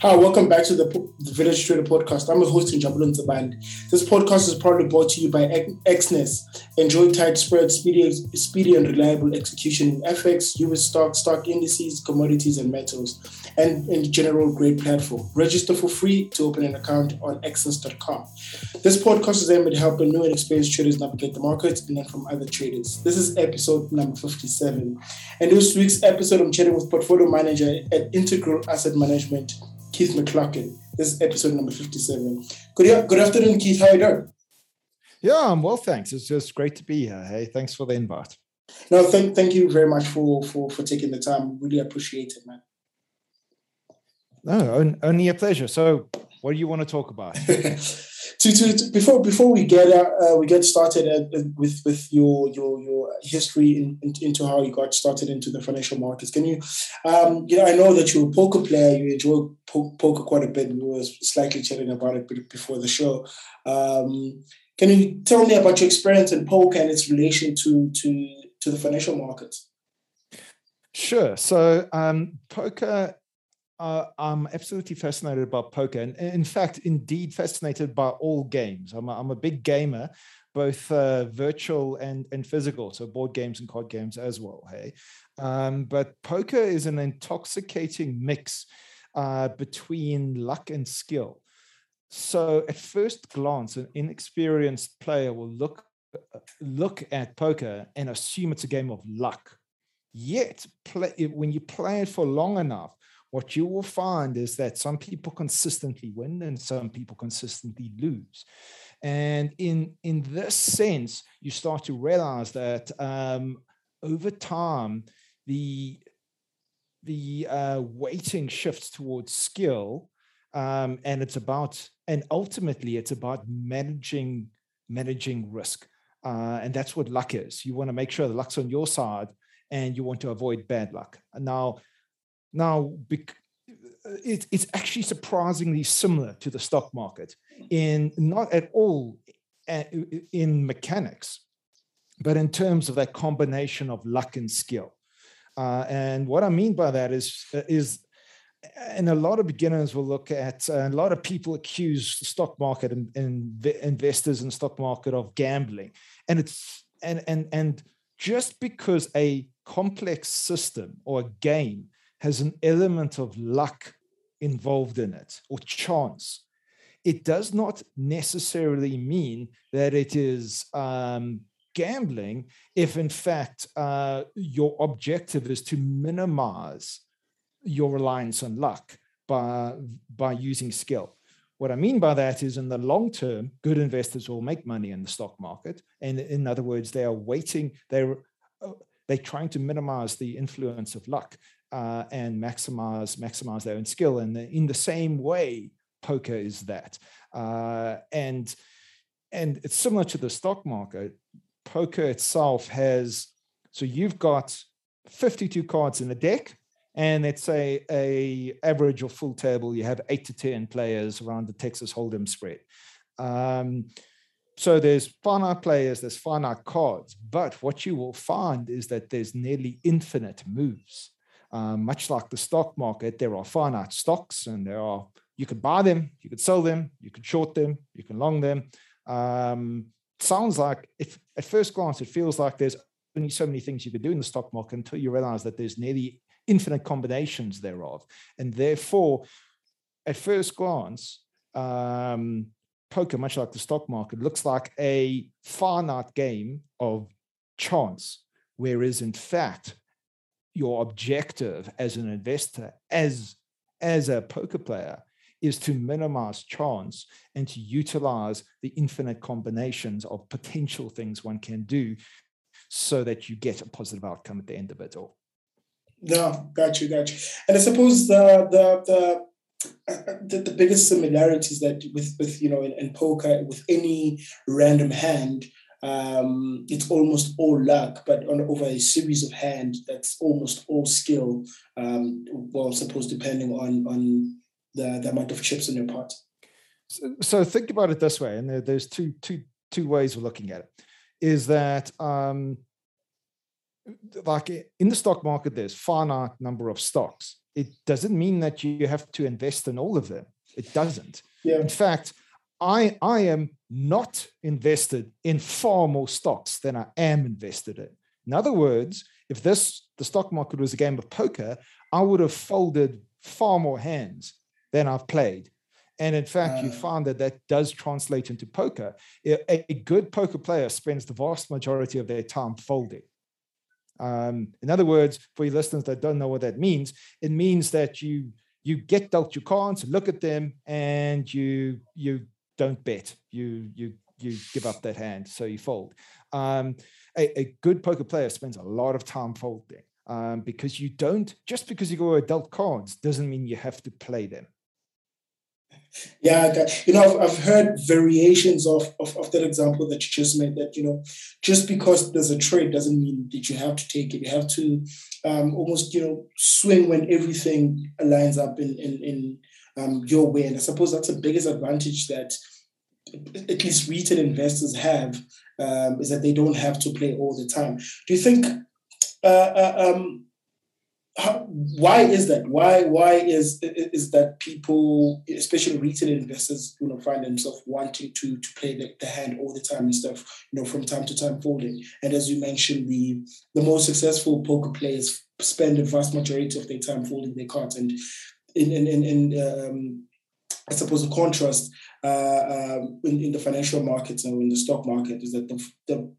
Hi, welcome back to the, the Village Trader Podcast. I'm a host in Jabulun Band. This podcast is proudly brought to you by Exness. Enjoy tight spread, speedy, speedy and reliable execution in FX, US stock, stock indices, commodities, and metals, and in general great platform. Register for free to open an account on exness.com. This podcast is aimed at helping new and experienced traders navigate the markets and learn from other traders. This is episode number 57. And this week's episode, I'm chatting with portfolio manager at Integral Asset Management. Keith McLaughlin. This is episode number 57. Good, good afternoon, Keith. How are you doing? Yeah, I'm well, thanks. It's just great to be here. Hey, thanks for the invite. No, thank, thank you very much for, for, for taking the time. Really appreciate it, man. No, only a pleasure. So, what do you want to talk about? to, to, before before we get uh, we get started uh, with with your your your history in, in, into how you got started into the financial markets, can you? Um, you know, I know that you're a poker player. You enjoy po- poker quite a bit. We were slightly chatting about it before the show. Um, can you tell me about your experience in poker and its relation to to to the financial markets? Sure. So um, poker uh, I'm absolutely fascinated about poker, and in fact, indeed fascinated by all games. I'm a, I'm a big gamer, both uh, virtual and and physical, so board games and card games as well. Hey, um, but poker is an intoxicating mix uh, between luck and skill. So, at first glance, an inexperienced player will look look at poker and assume it's a game of luck. Yet, play, when you play it for long enough what you will find is that some people consistently win and some people consistently lose. And in, in this sense, you start to realize that um, over time, the, the uh, weighting shifts towards skill. Um, and it's about, and ultimately, it's about managing managing risk. Uh, and that's what luck is. You want to make sure the luck's on your side and you want to avoid bad luck. Now, now, it, it's actually surprisingly similar to the stock market in not at all in mechanics, but in terms of that combination of luck and skill. Uh, and what I mean by that is, is and a lot of beginners will look at uh, a lot of people accuse the stock market and, and investors in stock market of gambling and it's and and and just because a complex system or a game has an element of luck involved in it or chance. It does not necessarily mean that it is um, gambling if, in fact, uh, your objective is to minimize your reliance on luck by, by using skill. What I mean by that is, in the long term, good investors will make money in the stock market. And in other words, they are waiting, they're, uh, they're trying to minimize the influence of luck uh, and maximize maximize their own skill. And in the same way, poker is that. Uh, and and it's similar to the stock market. Poker itself has so you've got 52 cards in the deck, and let's say a average or full table, you have eight to 10 players around the Texas Hold'em spread. Um, so there's finite players, there's finite cards, but what you will find is that there's nearly infinite moves. Um, much like the stock market, there are finite stocks and there are, you can buy them, you can sell them, you can short them, you can long them. Um, sounds like, if at first glance, it feels like there's only so many things you can do in the stock market until you realize that there's nearly infinite combinations thereof. And therefore, at first glance, um, poker, much like the stock market, looks like a finite game of chance, whereas in fact, your objective as an investor, as as a poker player, is to minimize chance and to utilize the infinite combinations of potential things one can do so that you get a positive outcome at the end of it all. No, got you, got you. And I suppose the the the the, the biggest similarities that with with you know in, in poker with any random hand um, it's almost all luck, but on over a series of hands, that's almost all skill. Um, well, suppose depending on on the, the amount of chips in your pot. So, so think about it this way, and there, there's two two two ways of looking at it. Is that um, like in the stock market, there's finite number of stocks, it doesn't mean that you have to invest in all of them. It doesn't. Yeah. In fact, I I am not invested in far more stocks than I am invested in. In other words, if this the stock market was a game of poker, I would have folded far more hands than I've played. And in fact, uh, you find that that does translate into poker. A, a, good poker player spends the vast majority of their time folding. Um, in other words, for your listeners that don't know what that means, it means that you you get dealt your cards, look at them, and you you don't bet. You you you give up that hand, so you fold. Um, a, a, good poker player spends a lot of time folding um, because you don't just because you go dealt cards doesn't mean you have to play them. Yeah, you know, I've, I've heard variations of, of, of that example that you just made. That you know, just because there's a trade doesn't mean that you have to take it. You have to um, almost you know swing when everything aligns up in in, in um, your way. And I suppose that's the biggest advantage that at least retail investors have um, is that they don't have to play all the time. Do you think? Uh, uh, um, how, why is that? Why why is is that people, especially retail investors, you know, find themselves wanting to to play the, the hand all the time and stuff, you know, from time to time folding. And as you mentioned, the the most successful poker players spend the vast majority of their time folding their cards. And in in in, in um, I suppose the contrast uh, um, in, in the financial markets or in the stock market is that the, the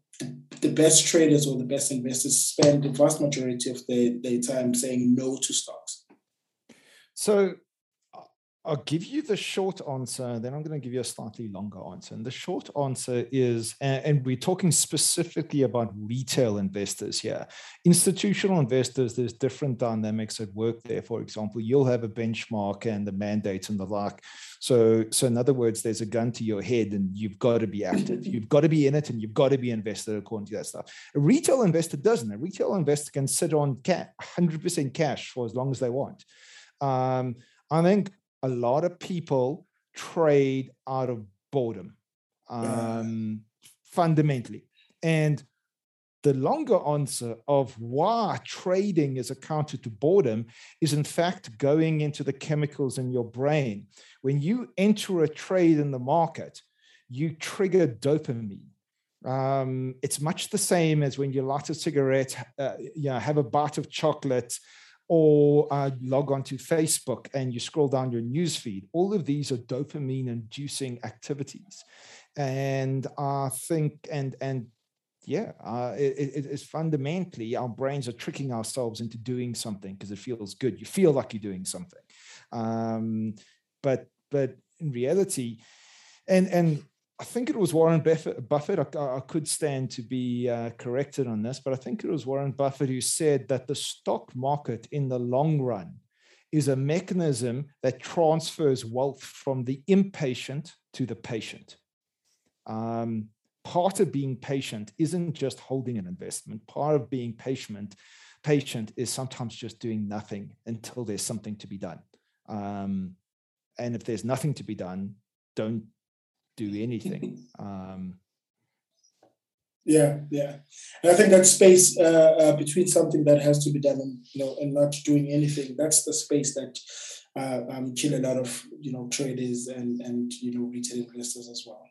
the best traders or the best investors spend the vast majority of their, their time saying no to stocks. So I'll give you the short answer, then I'm going to give you a slightly longer answer. And the short answer is, and we're talking specifically about retail investors here. Institutional investors, there's different dynamics at work there. For example, you'll have a benchmark and the mandates and the like. So, so in other words, there's a gun to your head and you've got to be active. You've got to be in it and you've got to be invested according to that stuff. A retail investor doesn't. A retail investor can sit on 100% cash for as long as they want. Um, I think a lot of people trade out of boredom um, yeah. fundamentally. And the longer answer of why trading is accounted to boredom is in fact going into the chemicals in your brain. When you enter a trade in the market, you trigger dopamine. Um, it's much the same as when you light a cigarette, uh, you know, have a bite of chocolate, or uh, log on to Facebook and you scroll down your news feed. All of these are dopamine inducing activities. And I think, and, and, yeah, uh, it is fundamentally our brains are tricking ourselves into doing something because it feels good. You feel like you're doing something, um, but but in reality, and and I think it was Warren Buffett. I, I could stand to be uh, corrected on this, but I think it was Warren Buffett who said that the stock market in the long run is a mechanism that transfers wealth from the impatient to the patient. Um, part of being patient isn't just holding an investment. Part of being patient, patient is sometimes just doing nothing until there's something to be done. Um, and if there's nothing to be done, don't do anything. Um, yeah, yeah, and I think that space uh, uh, between something that has to be done and you know and not doing anything—that's the space that uh, um, kill a lot of you know traders and and you know retail investors as well.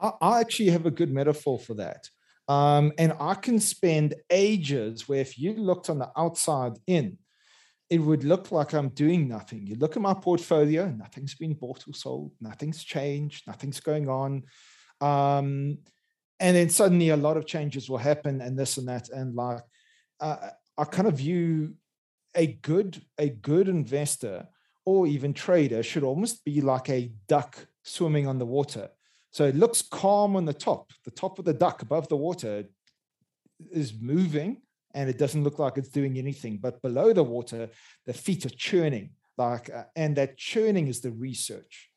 I, I actually have a good metaphor for that. Um, and I can spend ages where if you looked on the outside in, it would look like I'm doing nothing. You look at my portfolio, nothing's been bought or sold, nothing's changed, nothing's going on. Um, and then suddenly a lot of changes will happen and this and that. And like, uh, I kind of view a good, a good investor or even trader should almost be like a duck swimming on the water. So it looks calm on the top. The top of the duck above the water is moving, and it doesn't look like it's doing anything. But below the water, the feet are churning, like, uh, and that churning is the research.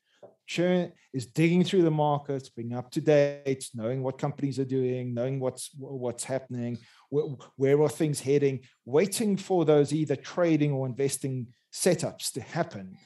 Churn is digging through the markets, being up to date, knowing what companies are doing, knowing what's what's happening, where, where are things heading, waiting for those either trading or investing setups to happen.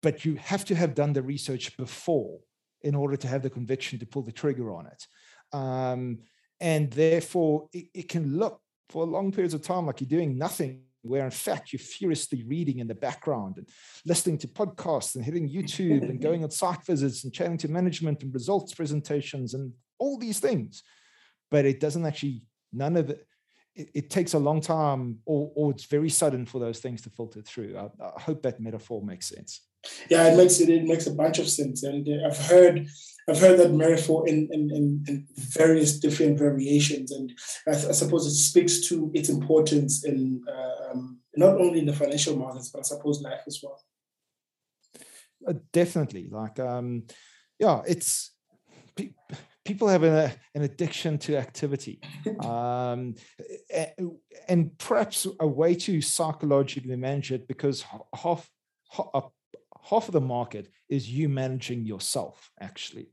But you have to have done the research before in order to have the conviction to pull the trigger on it. Um, and therefore, it, it, can look for long periods of time like you're doing nothing where in fact you're furiously reading in the background and listening to podcasts and hitting YouTube and going on site visits and chatting to management and results presentations and all these things. But it doesn't actually, none of it, it, it takes a long time or, or it's very sudden for those things to filter through. I, I hope that metaphor makes sense. Yeah, it makes it, it makes a bunch of sense. And uh, I've heard I've heard that metaphor in, in, in, in various different variations, and I, I, suppose it speaks to its importance in uh, um, not only in the financial markets, but I suppose life as well. Uh, definitely, like um, yeah, it's pe- people have an, an addiction to activity, um, and perhaps a way to psychologically manage it because half, half half of the market is you managing yourself, actually.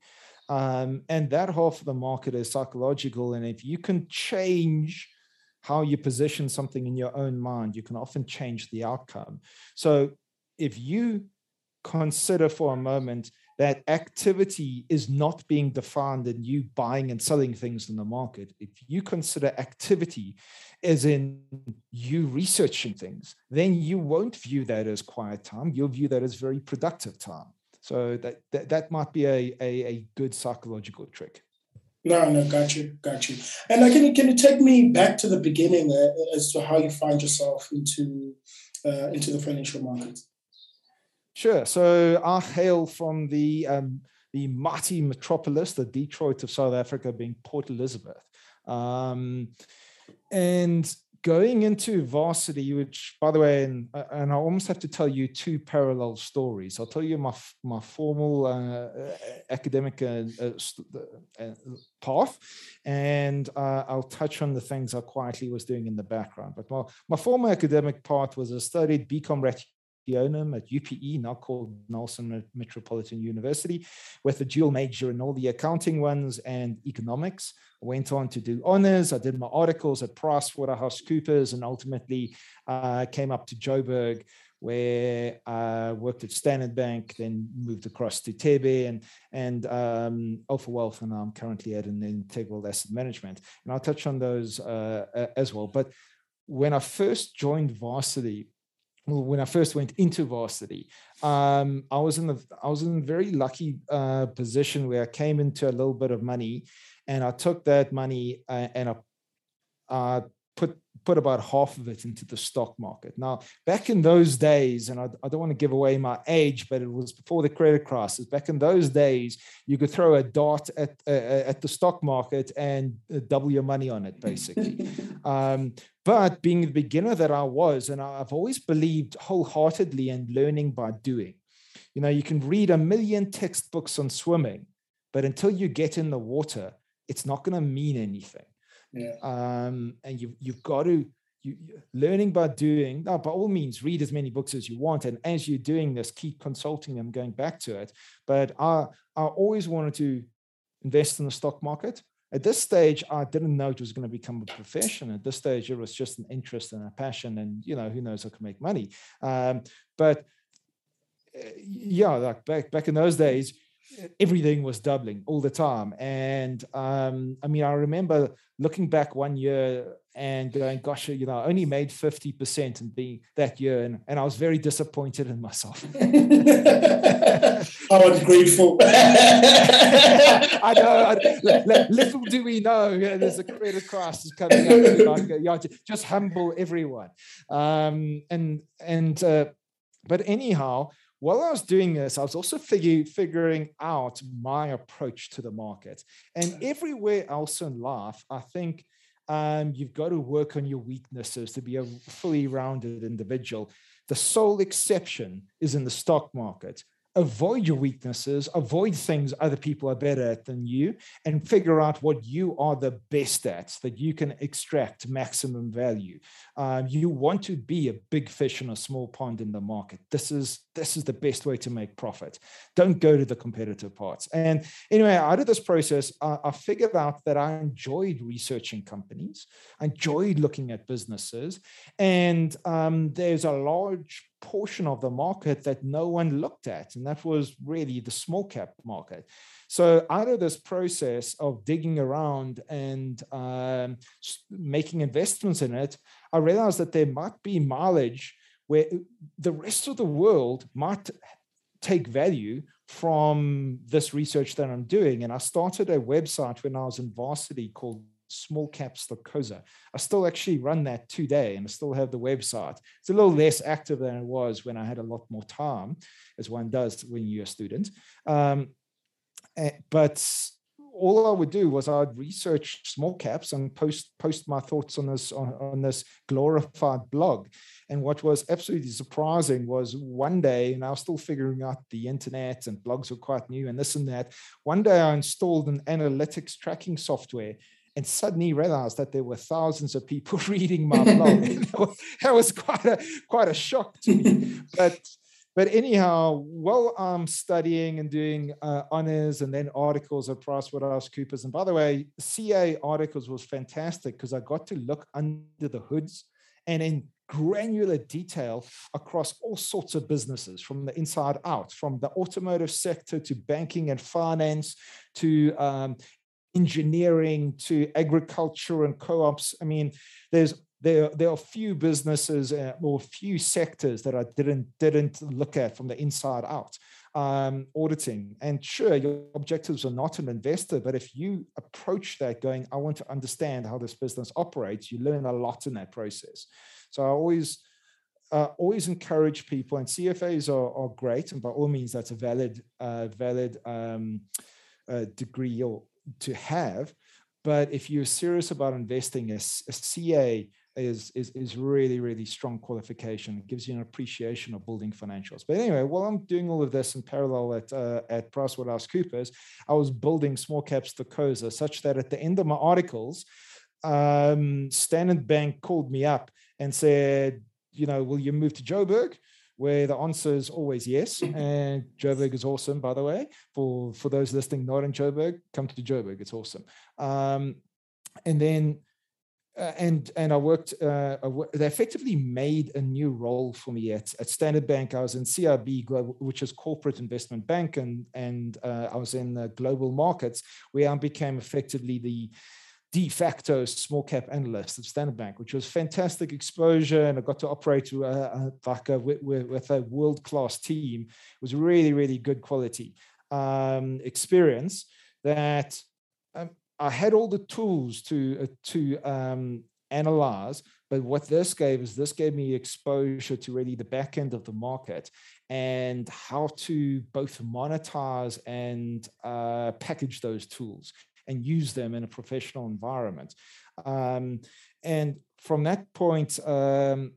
Um, and that half of the market is psychological. And if you can change how you position something in your own mind, you can often change the outcome. So if you consider for a moment that activity is not being defined in you buying and selling things in the market. If you consider activity as in you researching things, then you won't view that as quiet time. You'll view that as very productive time. So that that, that might be a, a, a good psychological trick. No, no, got you, got you. And like, can you can you take me back to the beginning uh, as to how you find yourself into uh, into the financial markets? Sure. So I hail from the um, the mighty metropolis, the Detroit of South Africa, being Port Elizabeth, um, and going into varsity, which, by the way, and, and I almost have to tell you two parallel stories. I'll tell you my my formal uh, academic uh, uh, uh, path, and uh, I'll touch on the things I quietly was doing in the background. But my, my formal academic path was I studied BCom At UPE, now called Nelson Metropolitan University, with a dual major in all the accounting ones and economics. I went on to do honors. I did my articles at PricewaterhouseCoopers and ultimately uh, came up to Joburg, where I worked at Standard Bank, then moved across to Thebe and, and um, Alpha Wealth, and I'm currently at an integral asset management. And I'll touch on those uh, as well. But when I first joined Varsity, when I first went into varsity, um, I was in the I was in a very lucky uh, position where I came into a little bit of money, and I took that money uh, and I uh, put about half of it into the stock market. Now, back in those days, and I, I, don't want to give away my age, but it was before the credit crisis. Back in those days, you could throw a dart at uh, at the stock market and uh, double your money on it, basically. um, but being the beginner that I was, and I've always believed wholeheartedly in learning by doing. You know, you can read a million textbooks on swimming, but until you get in the water, it's not going to mean anything. Yeah. Um, and you've you've got to you, learning by doing. Now, by all means, read as many books as you want, and as you're doing this, keep consulting them, going back to it. But I I always wanted to invest in the stock market. At this stage, I didn't know it was going to become a profession. At this stage, it was just an interest and a passion, and you know, who knows, I can make money. Um, but eh, yeah, like back back in those days, everything was doubling all the time. And um, I mean, I remember looking back one year and going, gosh, you know, I only made 50% and being that year. And, and I was very disappointed in myself. I was grateful. I know. I, little do we know, you know, there's a credit crisis coming up. Like, you know, just humble everyone. Um, and, and, uh, but anyhow, while I was doing this, I was also figure, figuring out my approach to the market. And everywhere else in life, I think um, you've got to work on your weaknesses to be a fully rounded individual. The sole exception is in the stock market. Avoid your weaknesses, avoid things other people are better at than you, and figure out what you are the best at that you can extract maximum value. Um, you want to be a big fish in a small pond in the market. This is this is the best way to make profit. Don't go to the competitive parts. And anyway, out of this process, I, I figured out that I enjoyed researching companies, I enjoyed looking at businesses, and um, there's a large portion of the market that no one looked at, and that was really the small cap market. So, out of this process of digging around and um, making investments in it, I realized that there might be mileage where the rest of the world might take value from this research that I'm doing. And I started a website when I was in varsity called Small Caps Stokoza. I still actually run that today and I still have the website. It's a little less active than it was when I had a lot more time, as one does when you're a student. Um, Eh, but all I would do was I'd research small caps and post post my thoughts on this on, on, this glorified blog. And what was absolutely surprising was one day, and I was still figuring out the internet and blogs were quite new and this and that. One day I installed an analytics tracking software and suddenly realized that there were thousands of people reading my blog. that was quite a quite a shock to me. But but anyhow, while I'm studying and doing uh, honors and then articles at PricewaterhouseCoopers, and by the way, CA articles was fantastic because I got to look under the hoods and in granular detail across all sorts of businesses from the inside out, from the automotive sector to banking and finance to um, engineering to agriculture and co-ops. I mean, there's there, there are few businesses uh, or few sectors that I didn't didn't look at from the inside out. Um, auditing and sure, your objectives are not an investor, but if you approach that going, I want to understand how this business operates, you learn a lot in that process. So I always uh, always encourage people, and CFAs are, are great, and by all means, that's a valid uh, valid um, uh, degree or to have. But if you're serious about investing, a, a CA is, is, is really, really strong qualification. It gives you an appreciation of building financials. But anyway, while I'm doing all of this in parallel at, uh, at PricewaterhouseCoopers, I was building small caps Stokoza such that at the end of my articles, um, Standard Bank called me up and said, you know, will you move to Joburg? Where the answer is always yes. And Joburg is awesome, by the way. For for those listening not in Joburg, come to Joburg. It's awesome. Um, and then uh, and and I worked. Uh, they effectively made a new role for me at, at Standard Bank. I was in CIB, Global, which is Corporate Investment Bank, and and uh, I was in Global Markets, where I became effectively the de facto small cap analyst at Standard Bank, which was fantastic exposure, and I got to operate uh, uh, like a, with, with a world class team. It was really really good quality um, experience that um, I had all the tools to uh, to um, analyze, but what this gave is this gave me exposure to really the back end of the market and how to both monetize and uh, package those tools and use them in a professional environment. Um, and from that point, um,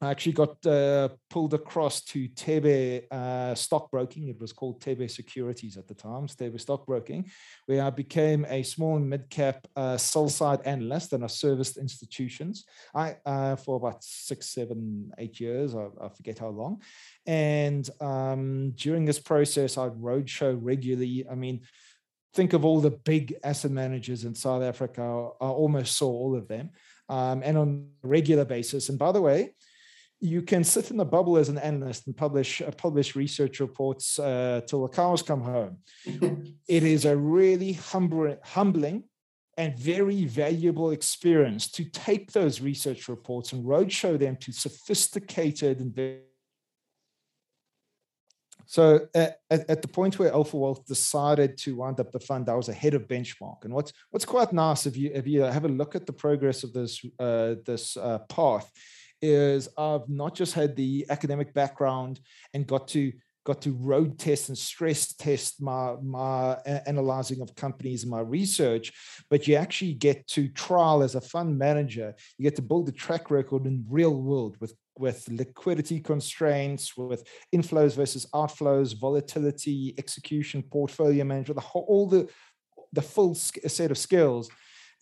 I actually got uh, pulled across to Thebe uh, stockbroking. It was called Thebe Securities at the time, Thebe Stockbroking, where I became a small and mid-cap uh, sell-side analyst and I serviced institutions I, uh, for about six, seven, eight years. I, I forget how long. And um, during this process, I'd roadshow regularly. I mean, think of all the big asset managers in South Africa. I almost saw all of them. Um, and on a regular basis. And by the way, you can sit in the bubble as an analyst and publish uh, publish research reports uh, till the cows come home. it is a really humbling, humbling and very valuable experience to take those research reports and roadshow them to sophisticated and so at, at, the point where Alpha Wealth decided to wind up the fund, I was ahead of benchmark. And what's what's quite nice if you if you have a look at the progress of this uh, this uh, path, is I've not just had the academic background and got to got to road test and stress test my my analyzing of companies and my research but you actually get to trial as a fund manager you get to build a track record in real world with with liquidity constraints with inflows versus outflows volatility execution portfolio management the whole, all the the full set of skills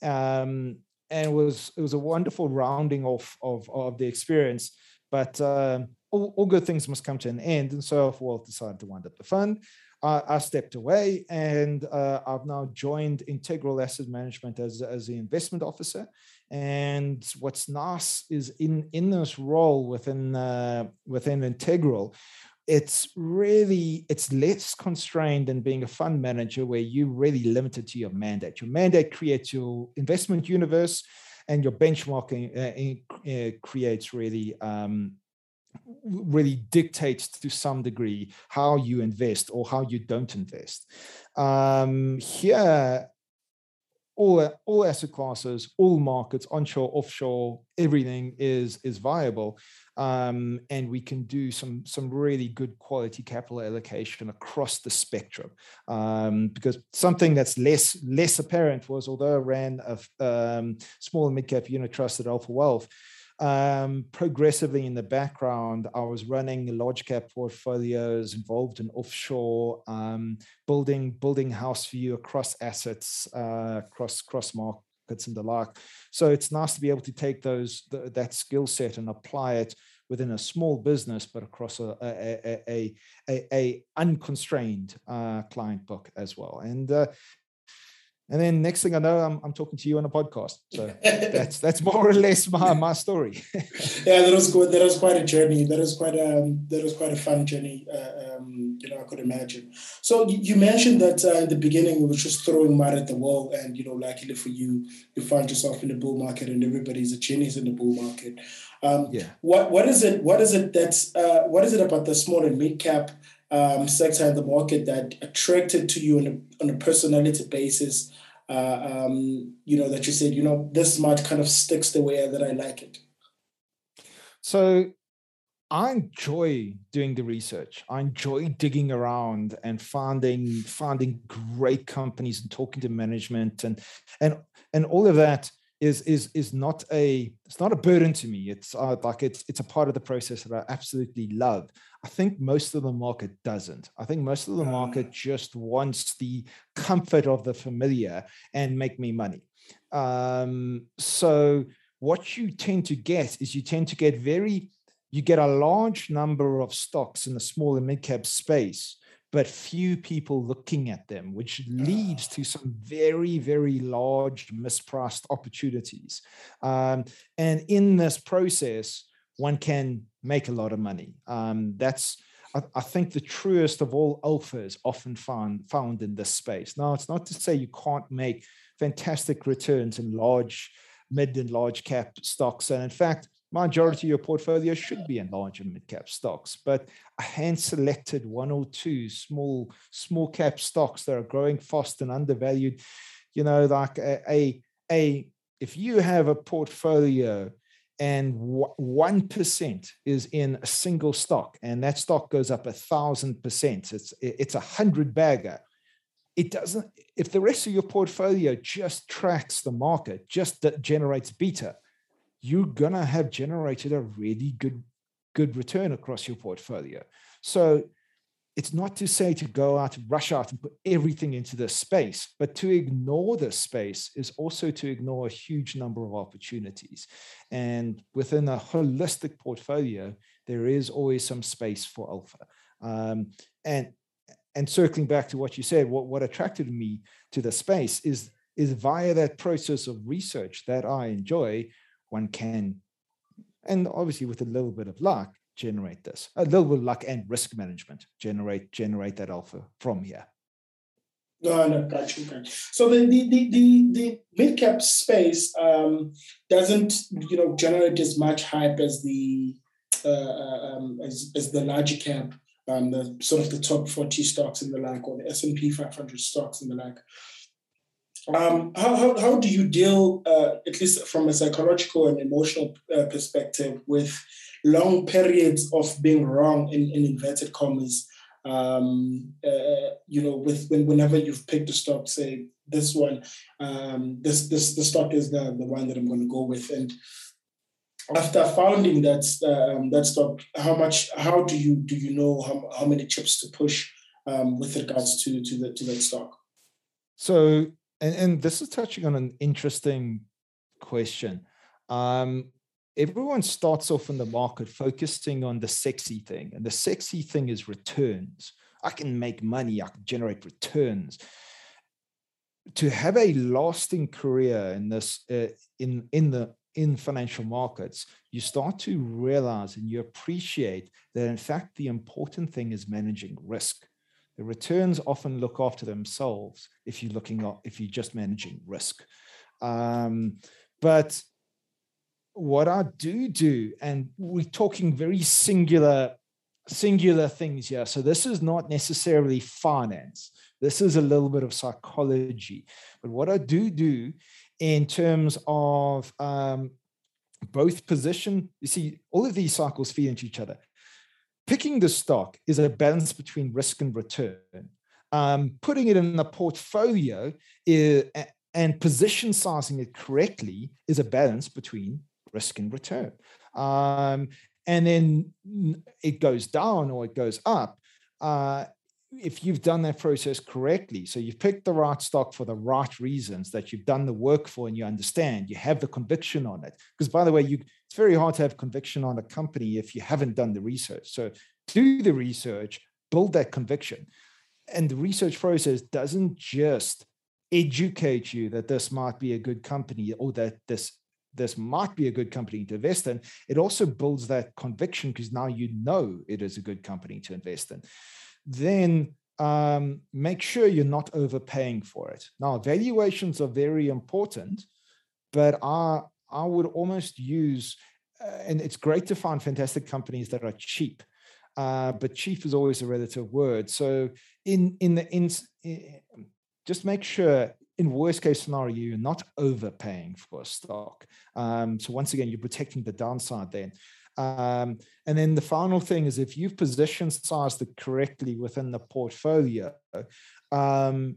um, and it was it was a wonderful rounding off of of the experience. But um, all, all good things must come to an end. And so Wealth decided to wind up the fund. I stepped away and uh, I've now joined Integral Asset Management as, as the investment officer. And what's nice is in, in this role within, uh, within Integral, it's really it's less constrained than being a fund manager where you're really limited to your mandate your mandate creates your investment universe and your benchmarking uh, uh, creates really um, really dictates to some degree how you invest or how you don't invest. Um, here, all, all asset classes, all markets, onshore, offshore, everything is is viable, um, and we can do some some really good quality capital allocation across the spectrum. Um, because something that's less less apparent was, although I ran a um, small and mid cap unit trust at Alpha Wealth, um, progressively in the background, I was running large cap portfolios involved in offshore, um, building building house view across assets, uh, across cross markets and the like. So it's nice to be able to take those the, that skill set and apply it within a small business, but across a a, a, a, a unconstrained uh, client book as well. And uh, and then next thing I know, I'm, I'm talking to you on a podcast. So that's that's more or less my, my story. yeah, that was good. That was quite a journey. That was quite a that was quite a fun journey. Uh, um, you know, I could imagine. So you mentioned that uh, in the beginning we were just throwing mud at the wall, and you know, luckily for you, you find yourself in the bull market, and everybody's a genius in the bull market. Um, yeah. What what is it? What is it that's uh, what is it about the small and mid cap? Um, sector in the market that attracted to you on a, on a personality basis uh, um, you know, that you said, you know, this mud kind of sticks the way that I like it? So I enjoy doing the research. I enjoy digging around and finding finding great companies and talking to management and and and all of that is is is not a it's not a burden to me. It's uh, like it's it's a part of the process that I absolutely love. I think most of the market doesn't. I think most of the market mm. just wants the comfort of the familiar and make me money. Um, so what you tend to get is you tend to get very you get a large number of stocks in the small and mid cap space but few people looking at them, which leads to some very, very large mispriced opportunities. Um, and in this process, one can make a lot of money. Um, that's, I, I, think, the truest of all alphas often found found in this space. Now, it's not to say you can't make fantastic returns in large, mid and large cap stocks. And in fact, majority of your portfolio should be in large and mid cap stocks, but a hand selected one or two small small cap stocks that are growing fast and undervalued, you know, like a a, a if you have a portfolio and one percent is in a single stock, and that stock goes up a thousand percent, it's it's a hundred bagger. It doesn't. If the rest of your portfolio just tracks the market, just that generates beta, you're gonna have generated a really good good return across your portfolio. So it's not to say to go out, rush out and put everything into this space, but to ignore this space is also to ignore a huge number of opportunities. And within a holistic portfolio, there is always some space for alpha. Um, and and circling back to what you said, what, what attracted me to the space is is via that process of research that I enjoy, one can, and obviously with a little bit of luck, generate this. A little bit of luck and risk management generate generate that alpha from here. No, no, got you. So the the the the, the mid cap space um, doesn't you know generate as much hype as the uh, uh um, as, as the larger cap, um, the sort of the top forty stocks in the like, or the S and P five hundred stocks in the like. Um, how, how, how do you deal, uh, at least from a psychological and emotional uh, perspective, with long periods of being wrong in, in inverted commas? Um, uh, you know, with when, whenever you've picked a stock, say this one, um, this this the stock is the the one that I'm going to go with, and after founding that um, that stock, how much, how do you do you know how, how many chips to push um, with regards to to the to that stock? So and, and this is touching on an interesting question. Um, everyone starts off in the market focusing on the sexy thing, and the sexy thing is returns. I can make money, I can generate returns. To have a lasting career in this, uh, in in the in financial markets, you start to realize and you appreciate that in fact the important thing is managing risk. The returns often look after themselves if you're looking at if you're just managing risk. Um, but what I do do, and we're talking very singular singular things here. So this is not necessarily finance. This is a little bit of psychology. But what I do do in terms of um, both position, you see, all of these cycles feed into each other. Picking the stock is a balance between risk and return. Um, putting it in the portfolio is, and position sizing it correctly is a balance between risk and return. Um, and then it goes down or it goes up. Uh, if you've done that process correctly, so you've picked the right stock for the right reasons that you've done the work for and you understand, you have the conviction on it. Because by the way, you it's very hard to have conviction on a company if you haven't done the research. So do the research, build that conviction. And the research process doesn't just educate you that this might be a good company or that this this might be a good company to invest in, it also builds that conviction because now you know it is a good company to invest in. Then um, make sure you're not overpaying for it. Now, valuations are very important, but I, I would almost use, uh, and it's great to find fantastic companies that are cheap. Uh, but cheap is always a relative word. So in in the in, just make sure in worst case scenario, you're not overpaying for a stock. Um, so once again, you're protecting the downside then. Um, and then the final thing is if you've position sized it correctly within the portfolio, um,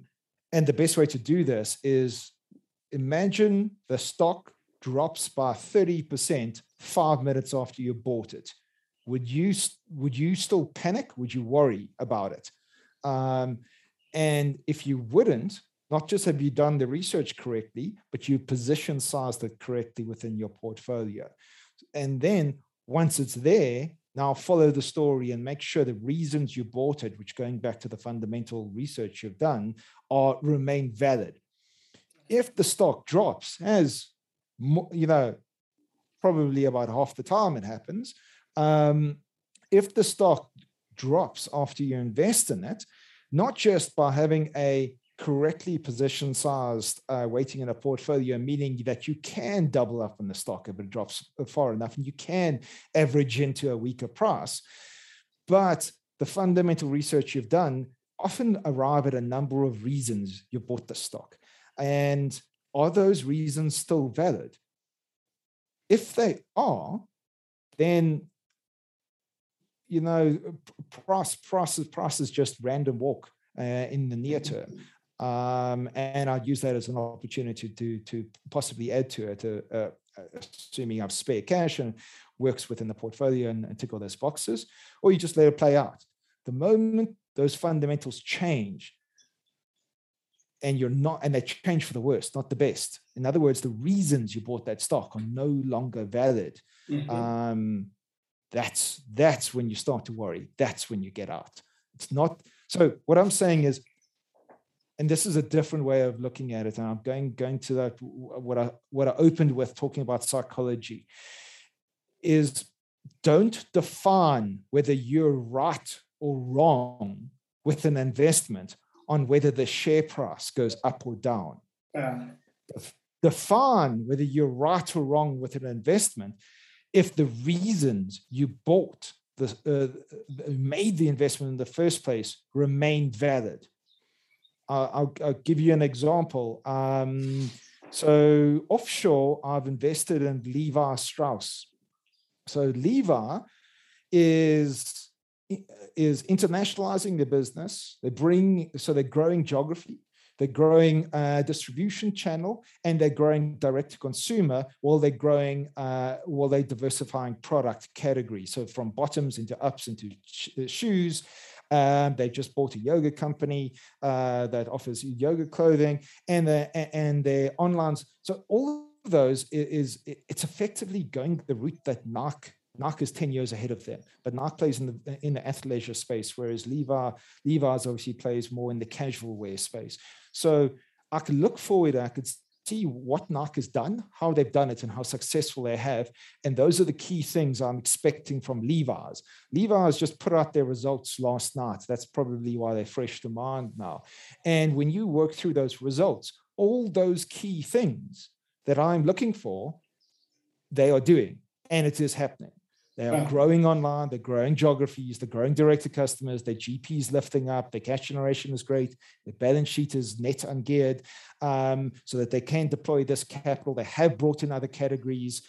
and the best way to do this is imagine the stock drops by 30% five minutes after you bought it. Would you would you still panic? Would you worry about it? Um, and if you wouldn't, not just have you done the research correctly, but you position sized it correctly within your portfolio. And then once it's there, now follow the story and make sure the reasons you bought it, which going back to the fundamental research you've done, are remain valid. If the stock drops, as you know, probably about half the time it happens, um, if the stock drops after you invest in it, not just by having a correctly position sized uh, weighting in a portfolio, meaning that you can double up on the stock if it drops far enough and you can average into a weaker price. But the fundamental research you've done often arrive at a number of reasons you bought the stock. And are those reasons still valid? If they are, then you know price prices prices just random walk uh, in the near term um, and I'd use that as an opportunity to to possibly add to it, uh, uh, assuming I've spare cash and works within the portfolio and, and tick all those boxes, or you just let it play out. The moment those fundamentals change, and you're not, and they change for the worst, not the best. In other words, the reasons you bought that stock are no longer valid. Mm-hmm. Um, that's that's when you start to worry. That's when you get out. It's not. So what I'm saying is and this is a different way of looking at it. And i'm going going to that what i what i opened with talking about psychology is don't define whether you're right or wrong with an investment on whether the share price goes up or down. Uh. define whether you're right or wrong with an investment if the reasons you bought the uh, made the investment in the first place remain valid I'll, I'll, give you an example. Um, so offshore, I've invested in Levi Strauss. So Levi is is internationalizing their business. They bring so they're growing geography, they're growing uh, distribution channel, and they're growing direct to consumer while they're growing uh, while they're diversifying product category. So from bottoms into ups into sh- shoes um, they just bought a yoga company uh, that offers yoga clothing and the, and their online. So all of those is, is it's effectively going the route that Nike Nike is 10 years ahead of them, but Nike plays in the in the athleisure space, whereas Levi Levi's obviously plays more in the casual wear space. So I could look forward, I could see what Nike has done, how they've done it, and how successful they have. And those are the key things I'm expecting from Levi's. Levi's just put out their results last night. That's probably why they're fresh demand now. And when you work through those results, all those key things that I'm looking for, they are doing, and it is happening. They are growing online, they're growing geographies, they're growing direct to customers, their GP is lifting up, their cash generation is great, their balance sheet is net ungeared, um, so that they can deploy this capital. They have brought in other categories.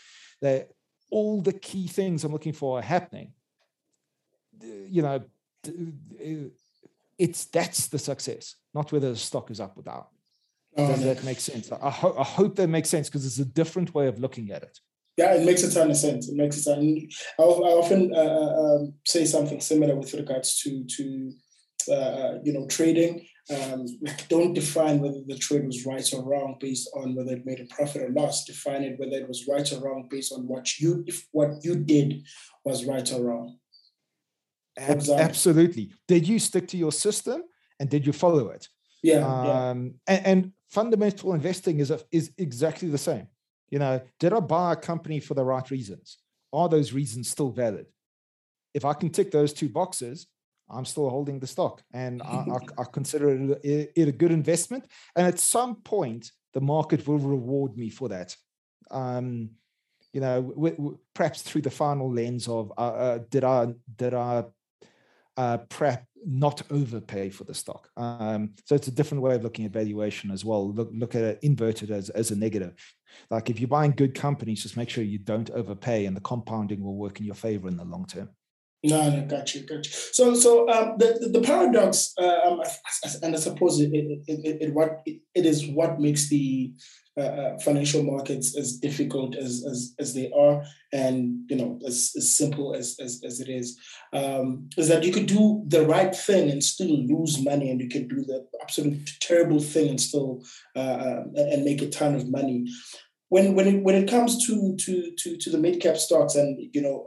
They all the key things I'm looking for are happening. You know, it's that's the success, not whether the stock is up or down. Does that make sense? I, ho- I hope that makes sense because it's a different way of looking at it. Yeah, it makes a ton of sense. It makes a ton. I, I often uh, uh, um, say something similar with regards to to uh, uh, you know trading. Um, don't define whether the trade was right or wrong based on whether it made a profit or loss. Define it whether it was right or wrong based on what you if what you did was right or wrong. Absolutely. Did you stick to your system and did you follow it? Yeah. Um, yeah. And, and fundamental investing is a, is exactly the same you know, did I buy a company for the right reasons? Are those reasons still valid? If I can tick those two boxes, I'm still holding the stock and I, I, I, consider it, it a good investment. And at some point, the market will reward me for that. Um, you know, w- w- perhaps through the final lens of uh, uh, did I did I uh, prep not overpay for the stock. Um, so it's a different way of looking at valuation as well. Look, look at it inverted as, as a negative. Like if you're buying good companies, just make sure you don't overpay and the compounding will work in your favor in the long term. No, no, got you, got you. So, so um, the, the, paradox, uh, um, and I suppose it, it, it, it what it is what makes the uh, uh, financial markets as difficult as, as as they are, and you know as, as simple as, as as it is, um, is that you could do the right thing and still lose money, and you could do the absolute terrible thing and still uh, uh and make a ton of money. When when it when it comes to to to to the mid cap stocks, and you know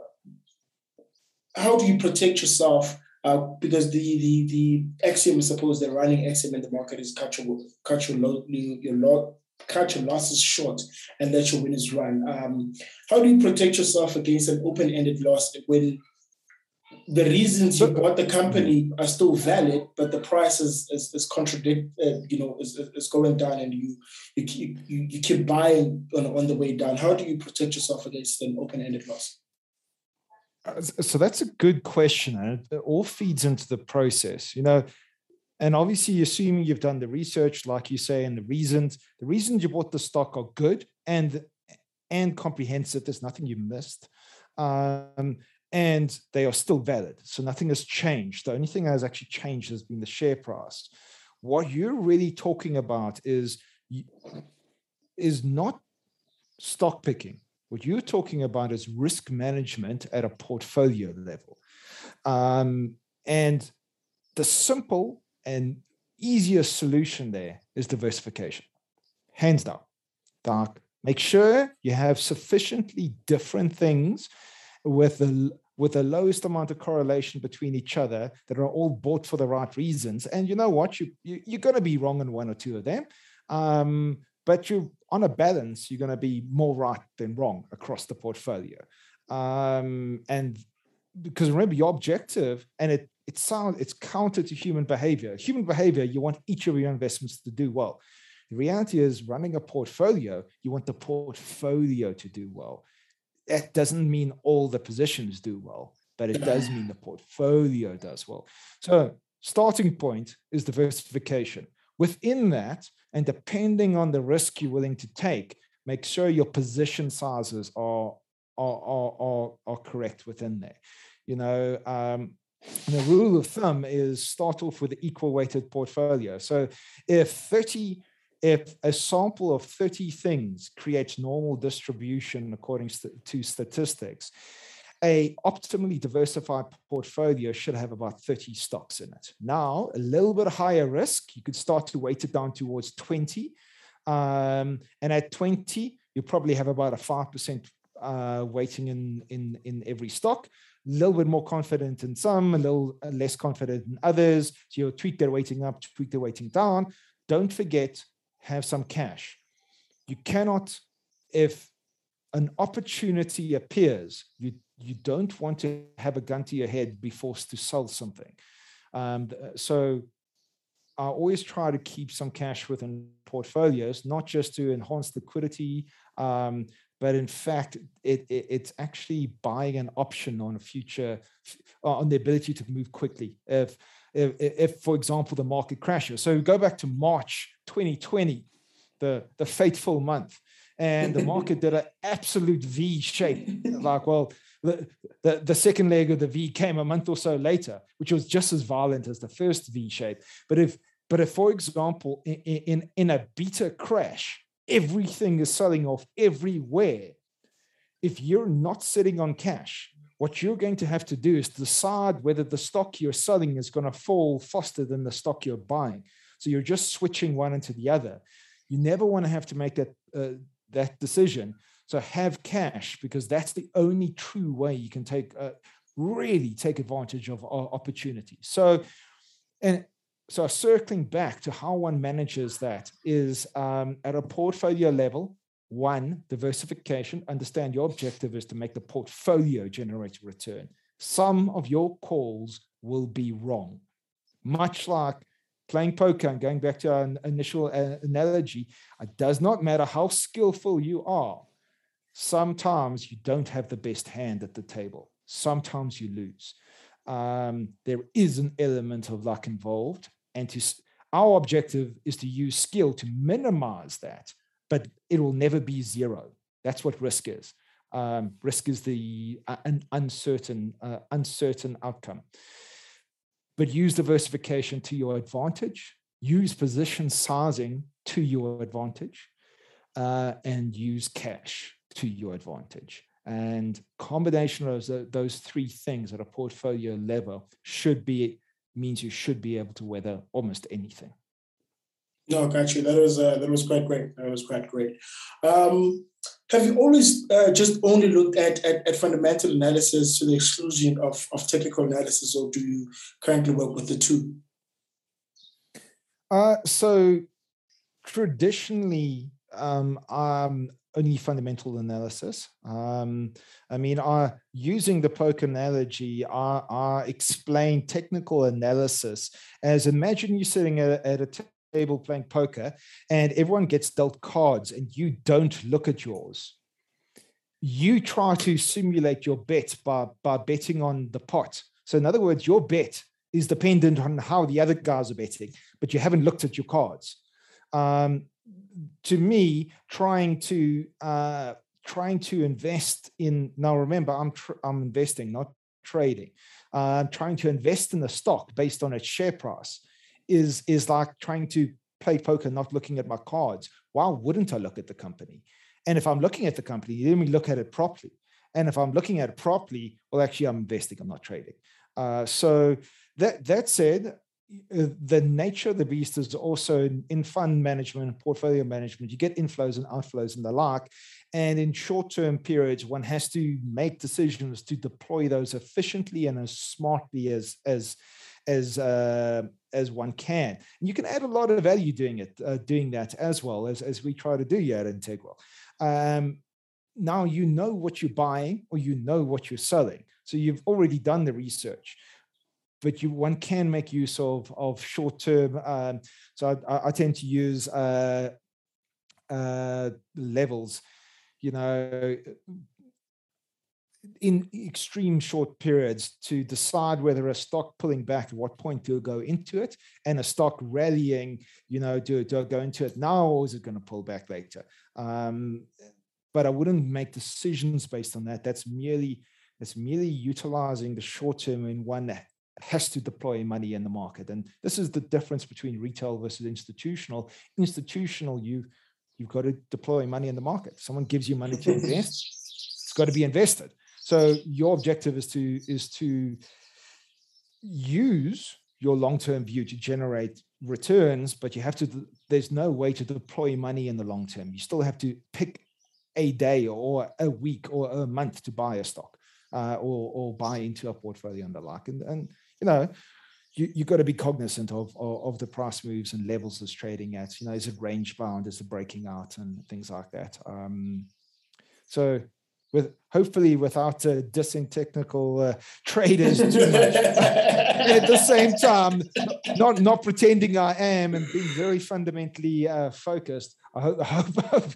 how do you protect yourself? Uh, because the the the axiom is suppose the running axiom in the market is cut your cut your low, your cut your losses short and let your winners run. Um, how do you protect yourself against an open-ended loss when the reasons you bought the company are still valid, but the price is is, is contradict, uh, you know, is, is going down, and you you keep you, you keep buying on, on the way down. How do you protect yourself against an open-ended loss? Uh, so that's a good question, and it all feeds into the process. You know, and obviously, assuming you've done the research, like you say, and the reasons, the reasons you bought the stock are good and and comprehensive. There's nothing you missed. Um, and they are still valid. So nothing has changed. The only thing that has actually changed has been the share price. What you're really talking about is is not stock picking. What you're talking about is risk management at a portfolio level. Um, and the simple and easiest solution there is diversification, hands down. Dark. Make sure you have sufficiently different things with the with the lowest amount of correlation between each other that are all bought for the right reasons. And you know what? You, you you're going to be wrong on one or two of them, um, but you on a balance, you're going to be more right than wrong across the portfolio. Um, and because remember your objective, and it it sounds it's counter to human behavior. Human behavior, you want each of your investments to do well. The reality is, running a portfolio, you want the portfolio to do well. That doesn't mean all the positions do well, but it does mean the portfolio does well. So, starting point is diversification. Within that, and depending on the risk you're willing to take, make sure your position sizes are are are are, are correct within there. You know, um, the rule of thumb is start off with an equal weighted portfolio. So if 30, if a sample of 30 things creates normal distribution according to statistics, a optimally diversified portfolio should have about 30 stocks in it. Now, a little bit higher risk, you could start to weight it down towards 20. Um, and at 20, you probably have about a 5% uh, weighting in, in, in every stock, little bit more confident in some, a little uh, less confident in others. So you'll tweak their weighting up, tweak their weighting down. Don't forget, have some cash. You cannot, if an opportunity appears, you, you don't want to have a gun to your head, be forced to sell something. Um, so I always try to keep some cash within portfolios, not just to enhance liquidity, um, but in fact, it, it, it's actually buying an option on a future, uh, on the ability to move quickly. If, if, if, for example, the market crashes. So go back to March 2020, the, the fateful month, and the market did an absolute V shape. like, well, the, the, the second leg of the V came a month or so later, which was just as violent as the first V shape. But if but if, for example, in, in, in a beta crash, everything is selling off everywhere, if you're not sitting on cash, what you're going to have to do is decide whether the stock you're selling is going to fall faster than the stock you're buying. So you're just switching one into the other. You never want to have to make that uh, that decision. So have cash because that's the only true way you can take uh, really take advantage of uh, opportunities. So, and so circling back to how one manages that is um, at a portfolio level one diversification understand your objective is to make the portfolio generate a return. Some of your calls will be wrong. Much like playing poker and going back to our initial uh, analogy it does not matter how skillful you are. Sometimes you don't have the best hand at the table. Sometimes you lose. Um, there is an element of luck involved and to our objective is to use skill to minimize that but it will never be zero. That's what risk is. Um, risk is the uh, an uncertain uh, uncertain outcome. But use diversification to your advantage use position sizing to your advantage uh, and use cash to your advantage. And combination of those, those three things at a portfolio level should be means you should be able to weather almost anything. No, got you. That was uh, that was quite great. That was quite great. Um, have you always uh, just only looked at, at, at fundamental analysis to the exclusion of, of technical analysis, or do you currently work with the two? Uh, so traditionally, um, um, only fundamental analysis. Um, I mean, I, using the poker analogy, I, I explain technical analysis as imagine you're sitting at, at a table playing poker and everyone gets dealt cards and you don't look at yours. You try to simulate your bet by, by betting on the pot. So, in other words, your bet is dependent on how the other guys are betting, but you haven't looked at your cards. Um, to me, trying to uh, trying to invest in now. Remember, I'm tr- I'm investing, not trading. Uh, trying to invest in the stock based on its share price is is like trying to play poker, not looking at my cards. Why wouldn't I look at the company? And if I'm looking at the company, let me look at it properly. And if I'm looking at it properly, well, actually, I'm investing. I'm not trading. Uh, so that that said, the nature of the beast is also in, in fund management and portfolio management. You get inflows and outflows and the like. And in short-term periods one has to make decisions to deploy those efficiently and as smartly as as as uh, as one can. And you can add a lot of value doing it uh, doing that as well as as we try to do here at integral. Um, now you know what you're buying or you know what you're selling. So you've already done the research but you one can make use of of short term. Um, so I, I, tend to use uh, uh, levels, you know, in extreme short periods to decide whether a stock pulling back at what point do I go into it and a stock rallying, you know, do, do I go into it now or is it going to pull back later? Um, but I wouldn't make decisions based on that. That's merely that's merely utilizing the short term in one has to deploy money in the market. And this is the difference between retail versus institutional. Institutional, you you've got to deploy money in the market. Someone gives you money to invest, it's got to be invested. So your objective is to is to use your long-term view to generate returns, but you have to there's no way to deploy money in the long term. You still have to pick a day or a week or a month to buy a stock uh, or or buy into a portfolio and the like. And and you know, you you got to be cognizant of, of, of the price moves and levels it's trading at. You know, is it range bound? Is it breaking out and things like that? Um, so with hopefully without uh, dissing technical uh, traders too much. at the same time, not not pretending I am and being very fundamentally uh, focused. I hope, I hope I've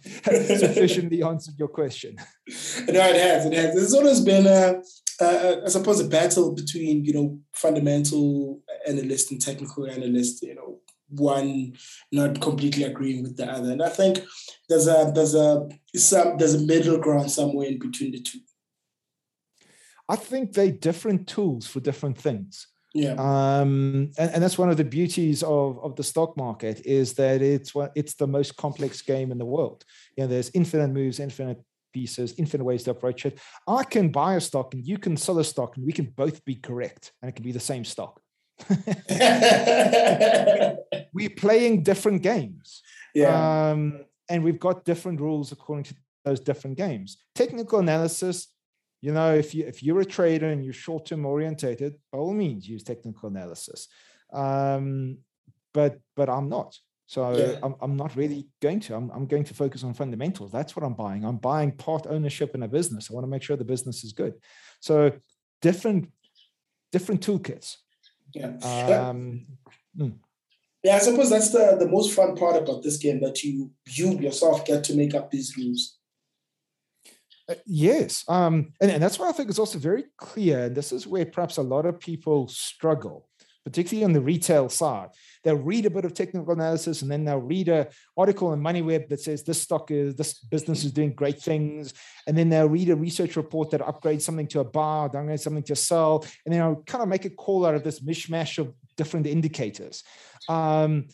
sufficiently answered your question. No, it has. It has. There's always been a, a, I suppose, a battle between you know fundamental analyst and technical analyst. You know, one not completely agreeing with the other. And I think there's a there's a some there's a middle ground somewhere in between the two. I think they're different tools for different things. Yeah. Um, and, and that's one of the beauties of, of the stock market is that it's what it's the most complex game in the world. You know, there's infinite moves, infinite pieces, infinite ways to approach it. I can buy a stock and you can sell a stock and we can both be correct and it can be the same stock. we're playing different games. Yeah. Um, and we've got different rules according to those different games. Technical analysis, you know, if you if you're a trader and you're short-term orientated, by all means use technical analysis. Um, but but I'm not. So Yeah. I'm, I'm not really going to. I'm, I'm going to focus on fundamentals. That's what I'm buying. I'm buying part ownership in a business. I want to make sure the business is good. So different different toolkits. Yeah. Yeah. Um, mm. Yeah, I suppose that's the, the most fun part about this game that you you yourself get to make up these rules. Uh, yes, um, and, and that's why I think it's also very clear. And this is where perhaps a lot of people struggle, particularly on the retail side. They'll read a bit of technical analysis, and then they'll read a article on MoneyWeb that says this stock is this business is doing great things, and then they'll read a research report that upgrades something to a buy, downgrades something to a sell, and then I'll kind of make a call out of this mishmash of different indicators. Um,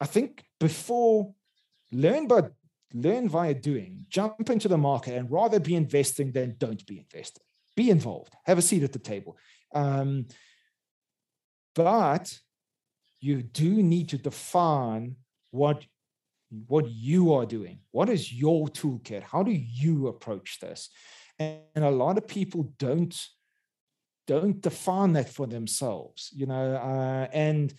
I think before learn by learn via doing, jump into the market and rather be investing than don't be investing. Be involved, have a seat at the table. Um, but you do need to define what what you are doing. What is your toolkit? How do you approach this? And, and a lot of people don't don't define that for themselves, you know, uh, and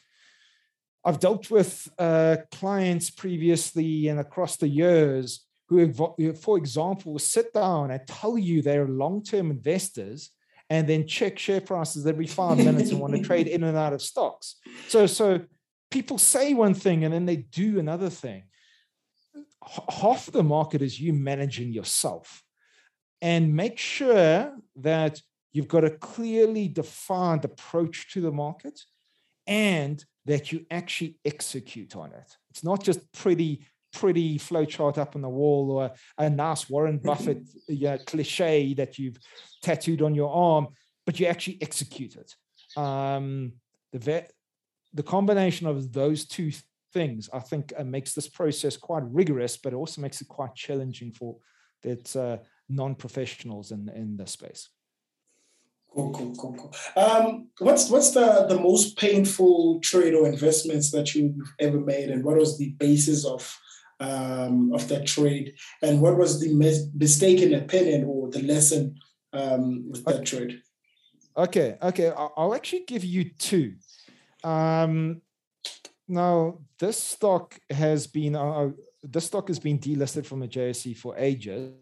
I've dealt with uh, clients previously and across the years who, for example, sit down and tell you they're long-term investors and then check share prices every five minutes and want to trade in and out of stocks. So, so people say one thing and then they do another thing. Half the market is you managing yourself, and make sure that you've got a clearly defined approach to the market and that you actually execute on it. It's not just pretty, pretty flowchart up on the wall or a nice Warren Buffett you know, cliche that you've tattooed on your arm, but you actually execute it. Um, the ve- the combination of those two things, I think, uh, makes this process quite rigorous, but it also makes it quite challenging for that uh, non-professionals in in this space. Cool, cool, cool, cool. Um, what's what's the the most painful trade or investments that you've ever made, and what was the basis of um, of that trade, and what was the mis- mistaken opinion or the lesson um, with that trade? Okay, okay. I'll, actually give you two. Um, now, this stock has been uh, this stock has been delisted from the JSE for ages.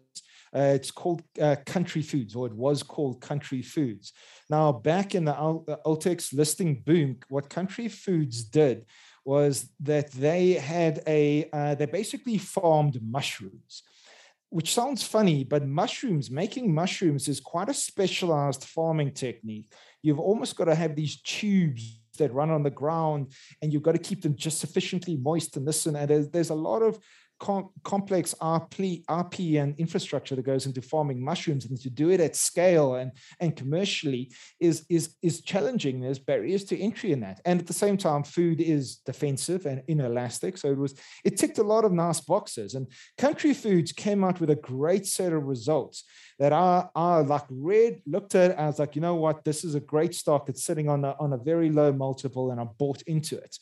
Uh, it's called uh, Country Foods, or it was called Country Foods. Now, back in the AltX listing boom, what Country Foods did was that they had a uh, they basically farmed mushrooms which sounds funny, but mushrooms, making mushrooms is quite a specialized farming technique. You've almost got to have these tubes that run on the ground and you've got to keep them just sufficiently moist and this and that. There's, there's a lot of com- complex RP, RP and infrastructure that goes into farming mushrooms and to do it at scale and, and commercially is, is, is challenging. There's barriers to entry in that. And at the same time, food is defensive and inelastic. So it was, it ticked a lot of nice boxes and country foods came out with a great set of results that I, I like read, looked at, I was like, you know what, this is a great stock. It's sitting on a, on a very low multiple and I bought into it.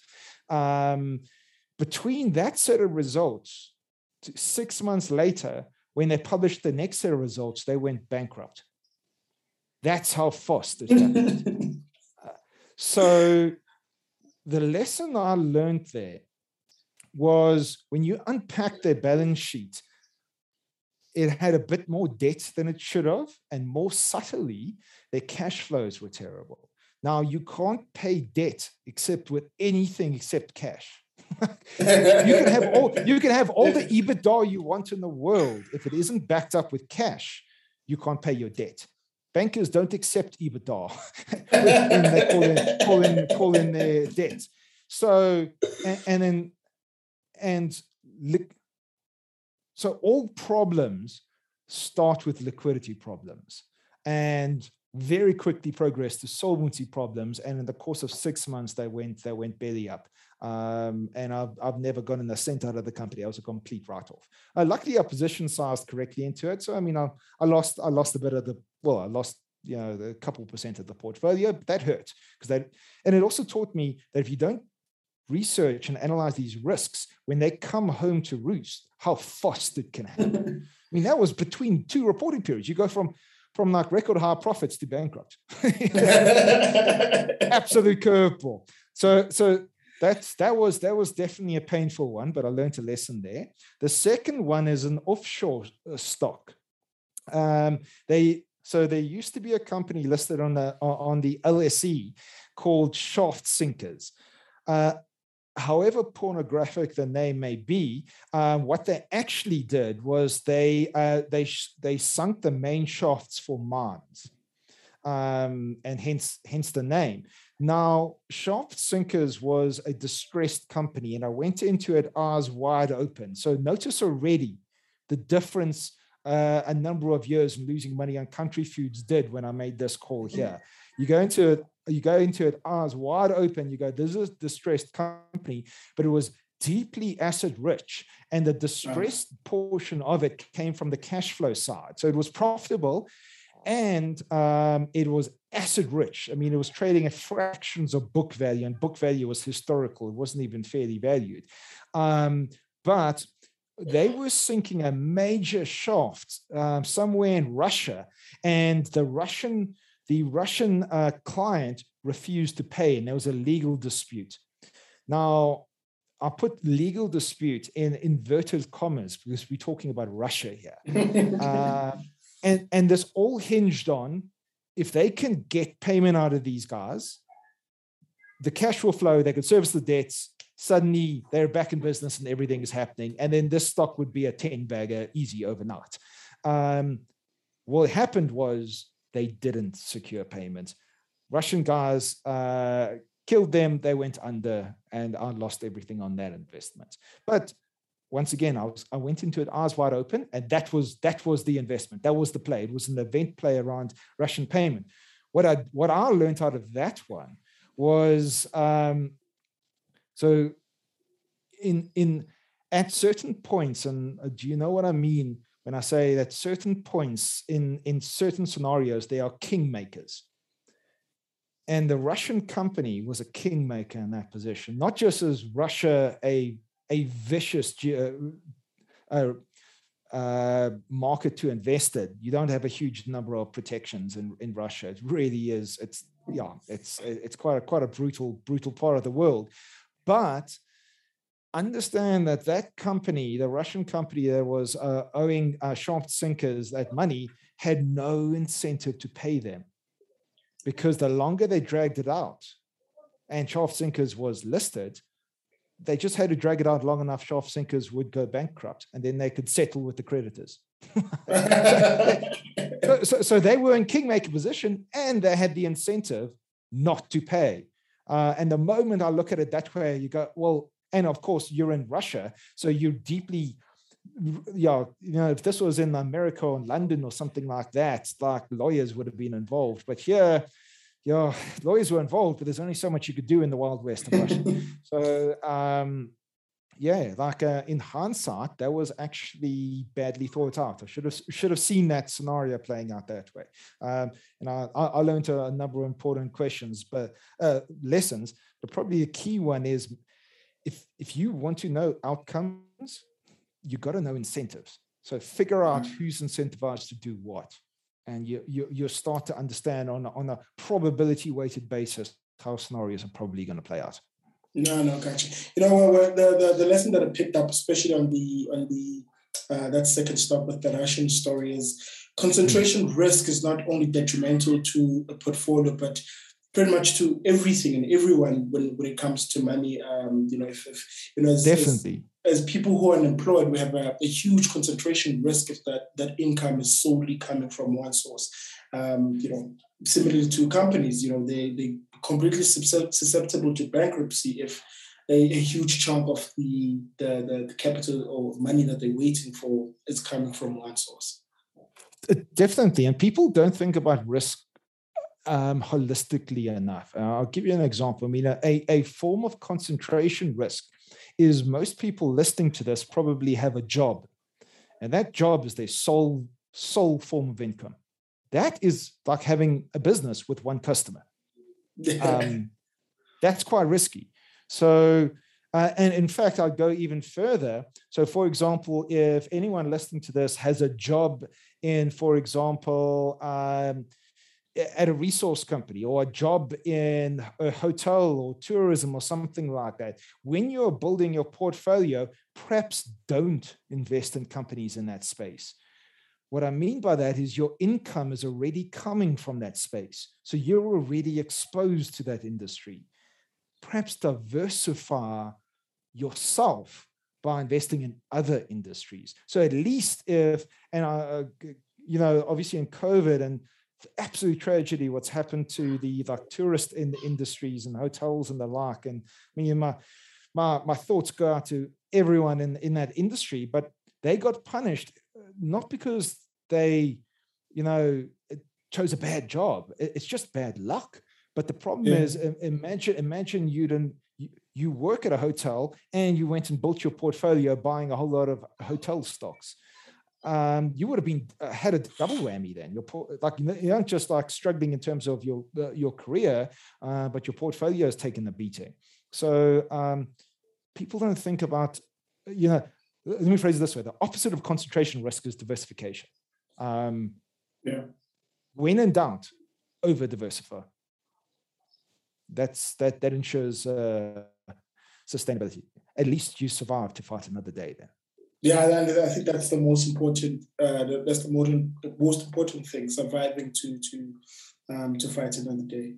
Um, between that set of results, six months later, when they published the next set of results, they went bankrupt. That's how fast it happened. Uh, so the lesson I learned there was when you unpack their balance sheet, it had a bit more debt than it should have, and more subtly, their cash flows were terrible. Now you can't pay debt except with anything except cash. You can have all you can have all the EBITDA you want in the world. If it isn't backed up with cash, you can't pay your debt. Bankers don't accept EBITDA when they call in, call in, call in their debt. So and, and then and so all problems start with liquidity problems. And very quickly progressed to solvency problems. And in the course of six months, they went they went belly up. Um, and I've, I've never gotten a cent out of the company. I was a complete write-off. Uh, luckily, I position sized correctly into it. So I mean, I, I lost I lost a bit of the well, I lost you know a couple percent of the portfolio. But that hurt because that and it also taught me that if you don't research and analyze these risks when they come home to roost, how fast it can happen. I mean, that was between two reporting periods. You go from from like record high profits to bankrupt. Absolute curveball. So so that's that was that was definitely a painful one, but I learned a lesson there. The second one is an offshore uh, stock. Um, they so there used to be a company listed on the on the LSE called Shaft Sinkers. Uh, however pornographic the name may be, uh, what they actually did was they uh, they they sunk the main shafts for mines, um, and hence hence the name. Now, Shaft Sinkers was a distressed company, and I went into it eyes wide open. So notice already the difference uh, a number of years in losing money on country foods did when I made this call here. You go into it, you go into it eyes wide open. You go, this is a distressed company, but it was deeply asset rich. And the distressed right. portion of it came from the cash flow side. So it was profitable and um, it was asset rich. I mean, it was trading at fractions of book value, and book value was historical. It wasn't even fairly valued. Um, but they were sinking a major shaft um, somewhere in Russia, and the Russian the Russian uh, client refused to pay, and there was a legal dispute. Now, I put legal dispute in inverted commas because we're talking about Russia here. uh, and, and this all hinged on if they can get payment out of these guys, the cash will flow, they could service the debts, suddenly they're back in business and everything is happening. And then this stock would be a 10 bagger easy overnight. Um, what happened was they didn't secure payments. Russian guys uh, killed them, they went under, and I lost everything on that investment. But once again, I was I went into it eyes wide open, and that was that was the investment. That was the play. It was an event play around Russian payment. What I what I learned out of that one was um, so in in at certain points, and uh, do you know what I mean when I say that certain points in in certain scenarios they are kingmakers. And the Russian company was a kingmaker in that position, not just as Russia a a vicious uh, uh, market to invest in. You don't have a huge number of protections in, in Russia. It really is. It's yeah. It's it's quite a quite a brutal brutal part of the world, but understand that that company, the Russian company that was uh, owing uh, shaft sinkers that money, had no incentive to pay them because the longer they dragged it out, and shaft sinkers was listed, they just had to drag it out long enough, shaft sinkers would go bankrupt and then they could settle with the creditors. so, so, so, they were in kingmaker position and they had the incentive not to pay. Uh, and the moment I look at it that way, you go, well, and of course, you're in Russia. So you're deeply, yeah, you know, if this was in America or London or something like that, like lawyers would have been involved. But here, yeah, lawyers were involved, but there's only so much you could do in the Wild West of Russia. so, um, yeah, like uh, in hindsight, that was actually badly thought out. I should have should have seen that scenario playing out that way. Um, and I, I learned a, number of important questions, but uh, lessons. But probably a key one is if if you want to know outcomes, you got to know incentives. So figure out mm. who's incentivized to do what. And you, you, you start to understand on, on a probability weighted basis how scenarios are probably going to play out. No, no, gotcha. You know, the, the, the lesson that I picked up, especially on the on the uh, that second stop with the Russian story, is concentration mm. risk is not only detrimental to a portfolio, but pretty much to everything and everyone when, when it comes to money. Um, you know, if, if you know, definitely as, people who are unemployed, we have a, a, huge concentration risk if that that income is solely coming from one source. Um, you know, similarly to companies, you know, they they completely susceptible to bankruptcy if a, a huge chunk of the, the, the the capital or money that they're waiting for is coming from one source. Uh, definitely, and people don't think about risk um, holistically enough. Uh, I'll give you an example. I mean, a, a form of concentration risk is most people listening to this probably have a job, and that job is their sole sole form of income. That is like having a business with one customer. Um, that's quite risky. So, uh, and in fact, I'd go even further. So, for example, if anyone listening to this has a job in, for example, um, at a resource company or a job in a hotel or tourism or something like that, when you're building your portfolio, perhaps don't invest in companies in that space. What I mean by that is your income is already coming from that space. So you're already exposed to that industry. Perhaps diversify yourself by investing in other industries. So at least if, and I, you know, obviously in COVID and absolute tragedy what's happened to the like tourist in the industries and hotels and the like. And i mean my my my thoughts go out to everyone in in that industry but they got punished uh, not because they you know chose a bad job. It's just bad luck. But the problem yeah. is imagine imagine you didn't you work at a hotel and you went and built your portfolio buying a whole lot of hotel stocks um, you would have been uh, had a double whammy then. You're like you aren't just like struggling in terms of your uh, your career, uh, but your portfolio has taken the beating. So um, people don't think about you know. Let me phrase it this way: the opposite of concentration risk is diversification. Um, yeah. When in doubt, over diversify. That's that that ensures uh, sustainability. At least you survive to fight another day. Then. Yeah, I think that's the most important. Uh, that's the modern, the most important thing: surviving to to um, to fight another day.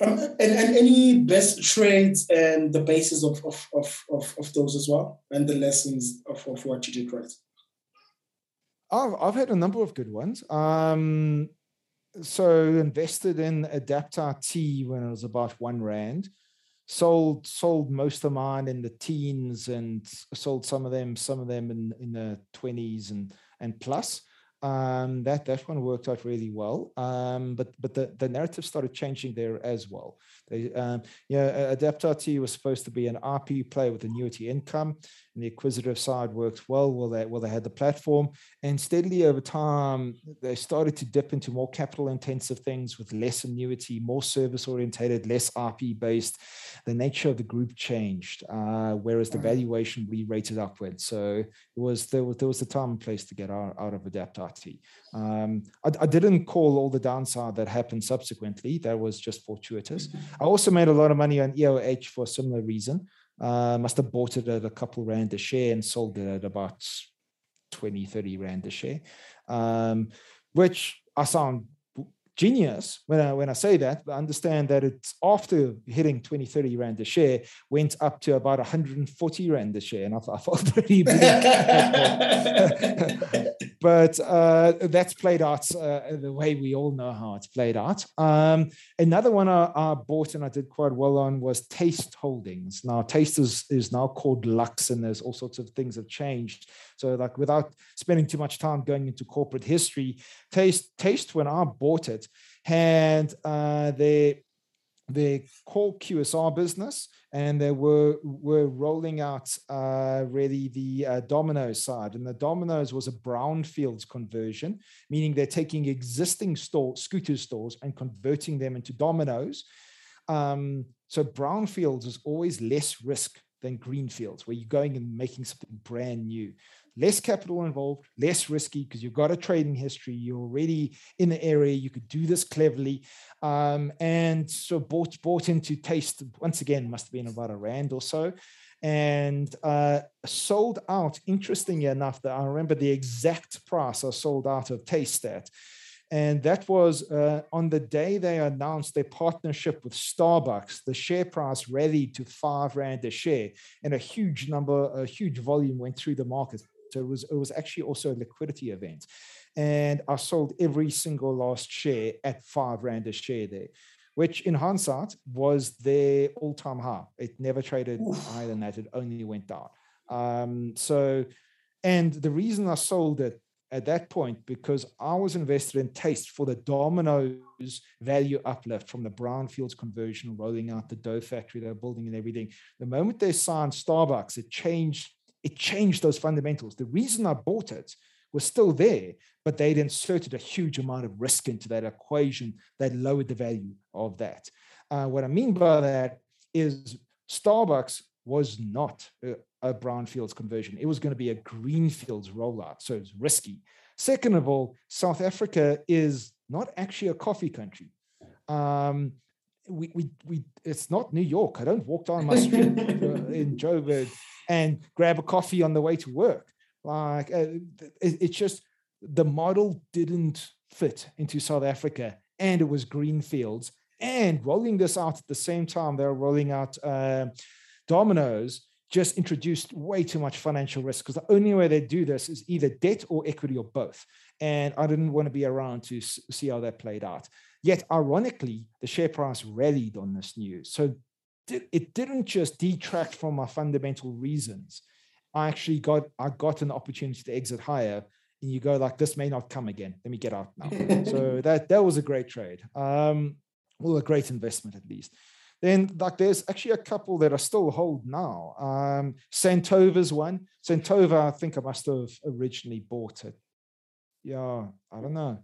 Um, and, and any best trades and the basis of of, of, of, of those as well, and the lessons of, of what you did right. I've I've had a number of good ones. Um, so invested in Adapt IT when it was about one rand sold sold most of mine in the teens and sold some of them some of them in in the 20s and and plus um, that that one worked out really well. Um, but but the, the narrative started changing there as well. They, um, yeah, Adapt IT was supposed to be an RP play with annuity income, and the acquisitive side worked well. Well, they well they had the platform, and steadily over time they started to dip into more capital intensive things with less annuity, more service orientated, less RP based. The nature of the group changed, uh, whereas the valuation re-rated upwards. So it was there was there was a time and place to get out, out of Adapt IT. Um, I, I, didn't call all the downside that happened subsequently. That was just fortuitous. I also made a lot of money on EOH for a similar reason. Uh, must have bought it at a couple rand a share and sold it at about 20, 30 rand a share, um, which I sound genius when I, when I say that, but understand that it's after hitting 20, 30 Rand a share, went up to about 140 Rand a share. And I, thought I felt pretty big. but uh, that's played out uh, the way we all know how it's played out. Um, another one I, I, bought and I did quite well on was Taste Holdings. Now, Taste is, is now called Luxe, and there's all sorts of things have changed. So, like, without spending too much time going into corporate history, Taste, Taste when I bought it, had uh, their their core QSR business, and they were were rolling out uh, really the uh, Domino's side. And the Domino's was a brownfields conversion, meaning they're taking existing store scooter stores and converting them into Domino's. Um, so brownfields is always less risk than greenfields, where you're going and making something brand new. less capital involved, less risky because you've got a trading history. You're already in the area. You could do this cleverly. Um, and so bought, bought into Taste, once again, must have been about a rand or so. And uh, sold out, interestingly enough, that I remember the exact price I sold out of Taste at. And that was uh, on the day they announced their partnership with Starbucks. The share price rallied to five rand a share, and a huge number, a huge volume went through the market. So it was it was actually also a liquidity event, and I sold every single last share at five rand a share there, which in hindsight was their all time high. It never traded Oof. higher than that. It only went down. Um, so, and the reason I sold it at that point because I was invested in taste for the Domino's value uplift from the brownfields conversion, rolling out the dough factory they're building and everything. The moment they signed Starbucks, it changed. It changed those fundamentals. The reason I bought it was still there, but they'd inserted a huge amount of risk into that equation that lowered the value of that. Uh, what I mean by that is Starbucks was not a, brownfields conversion. It was going to be a greenfields rollout. So it's risky. Second of all, South Africa is not actually a coffee country. Um, we, we, we, it's not New York. I don't walk down my street uh, in Joburg and grab a coffee on the way to work. Like uh, it, it's just the model didn't fit into South Africa, and it was greenfields. And rolling this out at the same time, they're rolling out uh, Domino's just introduced way too much financial risk because the only way they do this is either debt or equity or both. And I didn't want to be around to see how that played out. Yet, ironically, the share price rallied on this news. So it didn't just detract from my fundamental reasons. I actually got I got an opportunity to exit higher, and you go like, this may not come again. Let me get out now. so that that was a great trade. Um, well, a great investment at least. Then like there's actually a couple that I still hold now. Um, Santova's one. Santova, I think I must have originally bought it. Yeah, I don't know,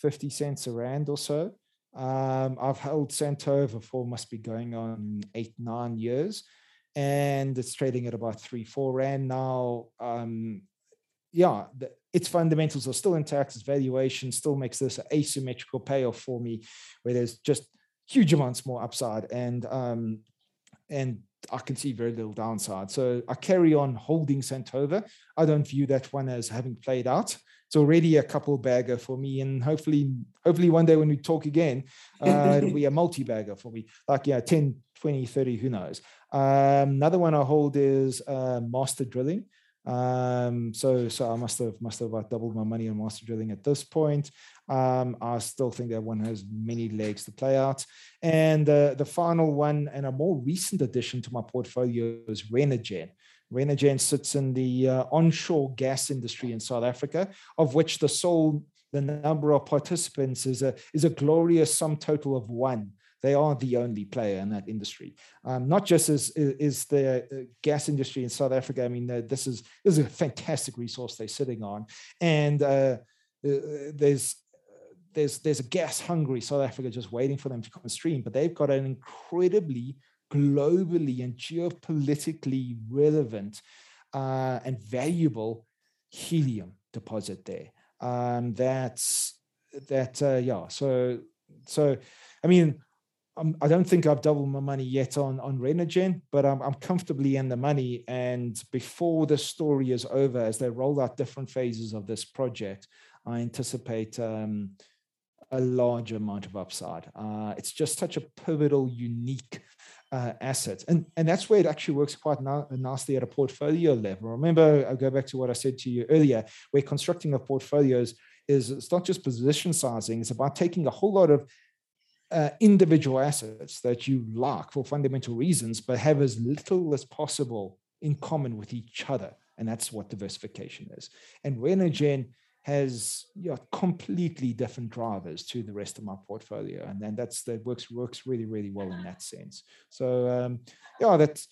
50 cents a rand or so. Um, I've held Santova for must be going on eight, nine years. And it's trading at about three, four rand now. Um, yeah, the, its fundamentals are still intact. Its valuation still makes this asymmetrical payoff for me, where there's just huge amounts more upside and um, and I can see very little downside. So I carry on holding Santova. I don't view that one as having played out. It's already a couple bagger for me, and hopefully, hopefully one day when we talk again, uh, it'll be a multi bagger for me. Like yeah, 10, 20, 30, who knows. Um, another one I hold is uh, Master Drilling. Um, so so I must have must have about doubled my money on master drilling at this point. Um, I still think that one has many legs to play out. And uh, the final one, and a more recent addition to my portfolio, is Renergen. Renergen sits in the uh, onshore gas industry in South Africa, of which the sole the number of participants is a is a glorious sum total of one they are the only player in that industry. Um, not just as is the uh, gas industry in South Africa. I mean, uh, this is this is a fantastic resource they're sitting on, and uh, uh there's there's there's a gas hungry South Africa just waiting for them to come stream. But they've got an incredibly globally and geopolitically relevant uh, and valuable helium deposit there. Um, that's that uh, yeah. So so I mean I'm, I do not think I've doubled my money yet on on Renergen, but I'm, I'm comfortably in the money. And before the story is over, as they roll out different phases of this project, I anticipate um, a large amount of upside. Uh, it's just such a pivotal, unique uh, asset, and and that's where it actually works quite nicely at a portfolio level. Remember, I go back to what I said to you earlier, where constructing a portfolios is it's not just position sizing; it's about taking a whole lot of uh, individual assets that you like for fundamental reasons, but have as little as possible in common with each other. And that's what diversification is. And Renergen has you know, completely different drivers to the rest of my portfolio. And then that's that works works really, really well in that sense. So um, yeah, that's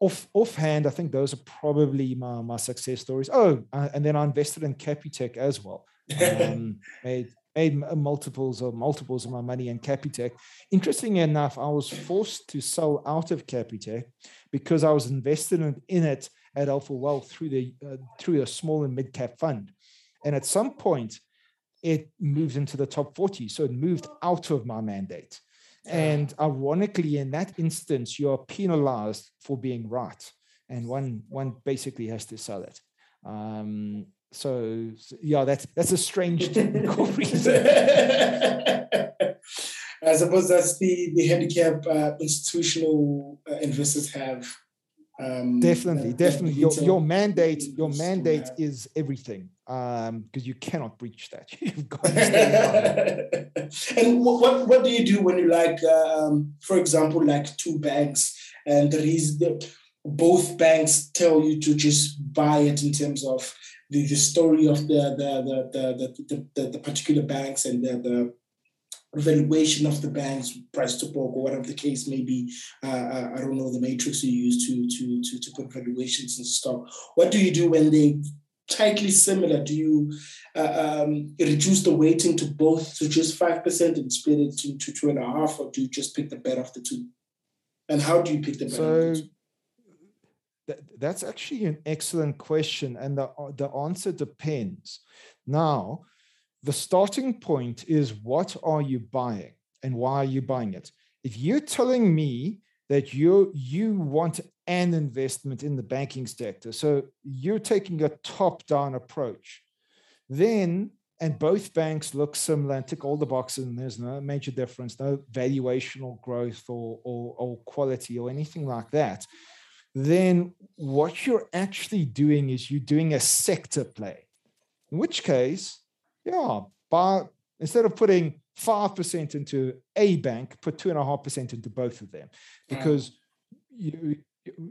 off offhand, I think those are probably my, my success stories. Oh, uh, and then I invested in Capitec as well. Um, made made multiples or multiples of my money in Capitec. Interestingly enough, I was forced to sell out of Capitec because I was invested in it at Alpha Wealth through the uh, through a small and mid cap fund, and at some point, it moved into the top 40. So it moved out of my mandate. And ironically, in that instance, you're penalized for being right, and one one basically has to sell it. Um, so, yeah, that's that's a strange technical reason. I suppose that's the the handicap uh, institutional uh, investors have. Um, definitely, that, definitely. That your, your mandate, your mandate is everything because um, you cannot breach that. You've got and what what do you do when you like, um, for example, like two banks, and there is the, both banks tell you to just buy it in terms of the, the story of the the the the, the, the, the particular banks and the, the valuation of the bank's price to book or whatever the case may be. Uh, uh, I don't know the matrix you use to to to to put valuations and stuff. What do you do when they tightly similar? Do you uh, um, reduce the weighting to both to just five percent and split it to, to two and a half, or do you just pick the better of the two? And how do you pick the better? So, the that's actually an excellent question, and the the answer depends. Now, the starting point is what are you buying and why are you buying it? If you're telling me that you you want an investment in the banking sector, so you're taking a top-down approach, then and both banks look similar and tick all the boxes, and there's no major difference, no valuational growth or, or, or quality or anything like that, then what you're actually doing is you're doing a sector play. In which case, yeah, but instead of putting 5% into a bank, put 2.5% into both of them mm. because you,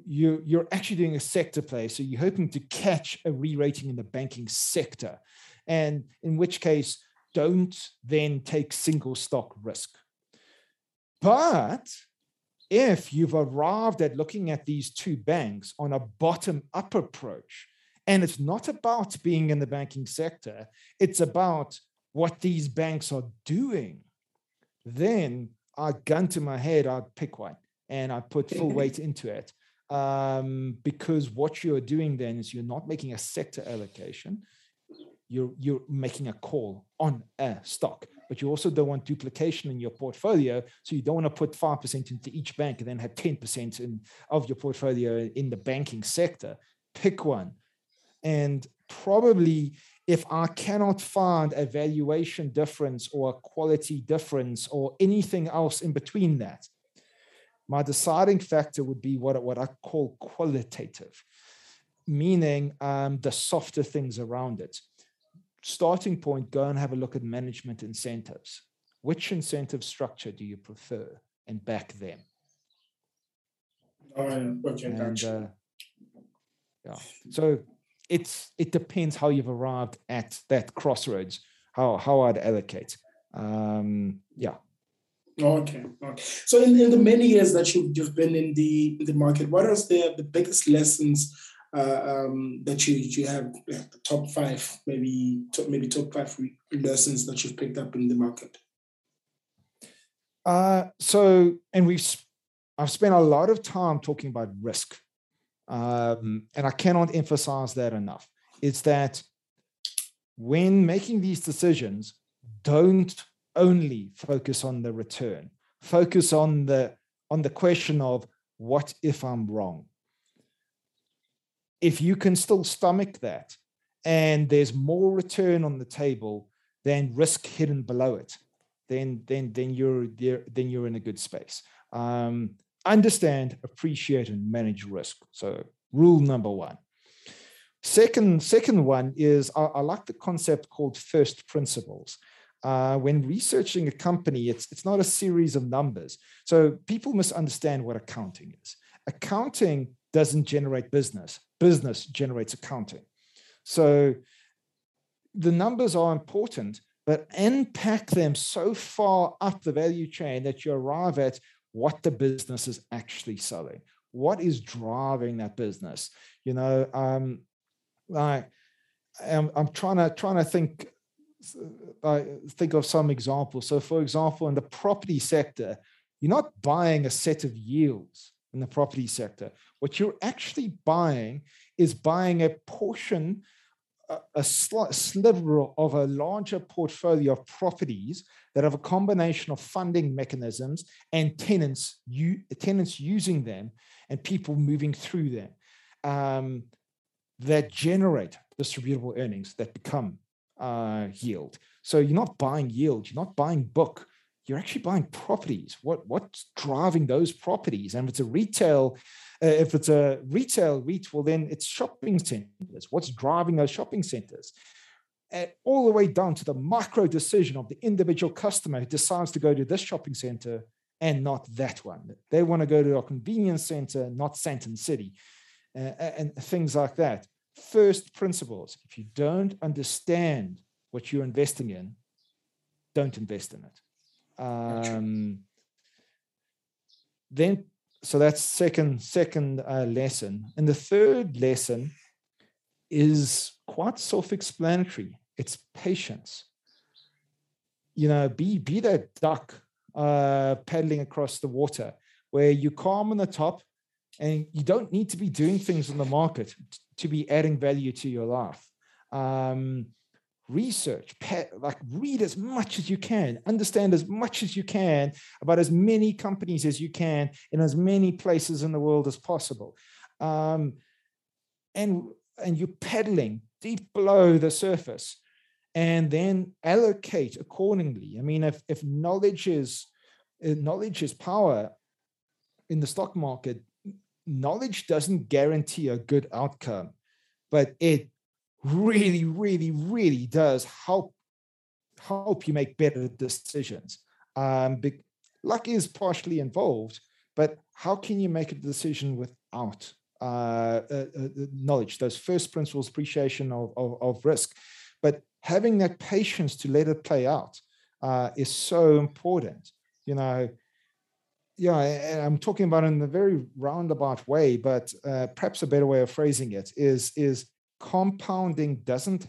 you, you're actually doing a sector play. So you're hoping to catch a re rating in the banking sector. And in which case, don't then take single stock risk. But if you've arrived at looking at these two banks on a bottom up approach, and it's not about being in the banking sector, it's about what these banks are doing, then I'd gun to my head, I'd pick one and I'd put full weight into it. Um, because what you're doing then is you're not making a sector allocation, you're, you're making a call on a stock but you also don't want duplication in your portfolio. So you don't want to put 5% into each bank and then have 10% in, of your portfolio in the banking sector. Pick one. And probably if I cannot find a valuation difference or a quality difference or anything else in between that, my deciding factor would be what, what I call qualitative, meaning um, the softer things around it starting point, go and have a look at management incentives. Which incentive structure do you prefer and back them? Okay, and, uh, yeah. So it's it depends how you've arrived at that crossroads, how how I'd allocate. Um, yeah. Okay. okay. So in, in the many years that you've, you've been in the in the market, what are the, the biggest lessons uh, um, that you you have top five, maybe top, maybe top five lessons that you've picked up in the market? Uh, so, and we've I've spent a lot of time talking about risk, um, and I cannot emphasize that enough. It's that when making these decisions, don't only focus on the return. Focus on the on the question of what if I'm wrong if you can still stomach that and there's more return on the table than risk hidden below it, then then then you're then you're in a good space. Um, understand, appreciate, and manage risk. So rule number one. Second, second one is I, I like the concept called first principles. Uh, when researching a company, it's it's not a series of numbers. So people misunderstand what accounting is. Accounting doesn't generate business business generates accounting. So the numbers are important, but unpack them so far up the value chain that you arrive at what the business is actually selling. What is driving that business? You know, um, like I'm, I'm trying to trying to think I think of some examples. So, for example, in the property sector, you're not buying a set of yields in the property sector. What you're actually buying is buying a portion a sliver of a larger portfolio of properties that have a combination of funding mechanisms and tenants, you, tenants using them and people moving through them um, that generate distributable earnings that become uh, yield. So you're not buying yield, you're not buying book, you're actually buying properties. What what's driving those properties? And if it's a retail, uh, if it's a retail REIT, well then it's shopping centers. What's driving those shopping centers? Uh, all the way down to the micro decision of the individual customer who decides to go to this shopping center and not that one. They want to go to a convenience center, not Sandton City, uh, and things like that. First principles. If you don't understand what you're investing in, don't invest in it. Um, then, so that's second second uh, lesson, and the third lesson is quite self-explanatory. It's patience. You know, be be that duck uh, paddling across the water, where you're calm on the top, and you don't need to be doing things in the market to be adding value to your life. Um, research, like read as much as you can, understand as much as you can about as many companies as you can in as many places in the world as possible. Um, and, and you're pedaling deep below the surface and then allocate accordingly. I mean, if, if knowledge is knowledge is power in the stock market, knowledge doesn't guarantee a good outcome, but it really, really, really does help help you make better decisions. Um, luck is partially involved, but how can you make a decision without uh, uh, uh, knowledge? Those first principles, appreciation of, of, of, risk, but having that patience to let it play out uh, is so important. You know, yeah, and I'm talking about in a very roundabout way, but uh, perhaps a better way of phrasing it is is compounding doesn't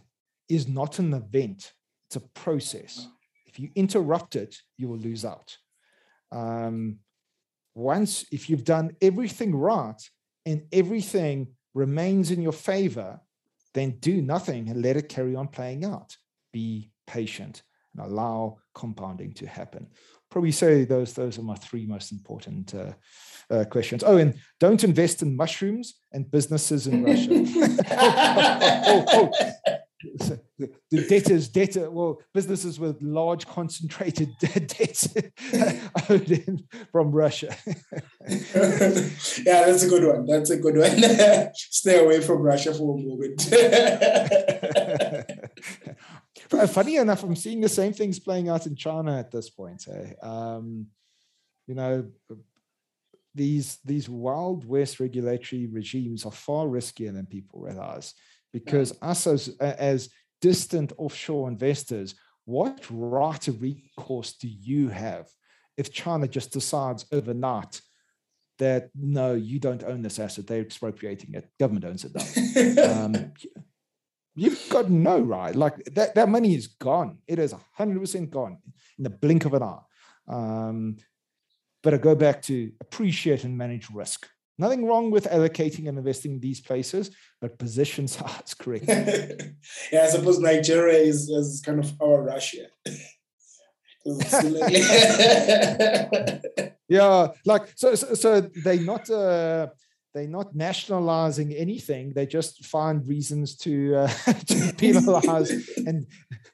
is not an event. It's a process. If you interrupt it you will lose out. Um, once if you've done everything right and everything remains in your favor then do nothing and let it carry on playing out. Be patient and allow compounding to happen probably say those those are my three most important uh, uh, questions. Oh, and don't invest in mushrooms and businesses in Russia. oh, oh, oh. The debtors, debtor, well, businesses with large concentrated debts from Russia. yeah, that's a good one. That's a good one. Stay away from Russia for a moment. Funny enough, I'm seeing the same things playing out in China at this point. Eh? Um, you know, these these wild west regulatory regimes are far riskier than people realize because yeah. us as as distant offshore investors what right of recourse do you have if china just decides overnight that no you don't own this asset they're expropriating it government owns it now um, you've got no right like that that money is gone it is 100% gone in the blink of an eye um, but I go back to appreciate and manage risk. Nothing wrong with allocating and investing in these places, but position size correct. yeah, I suppose Nigeria is, is kind of our Russia. yeah, like so, so, so they not uh, they're not nationalizing anything. They just find reasons to uh, to penalize and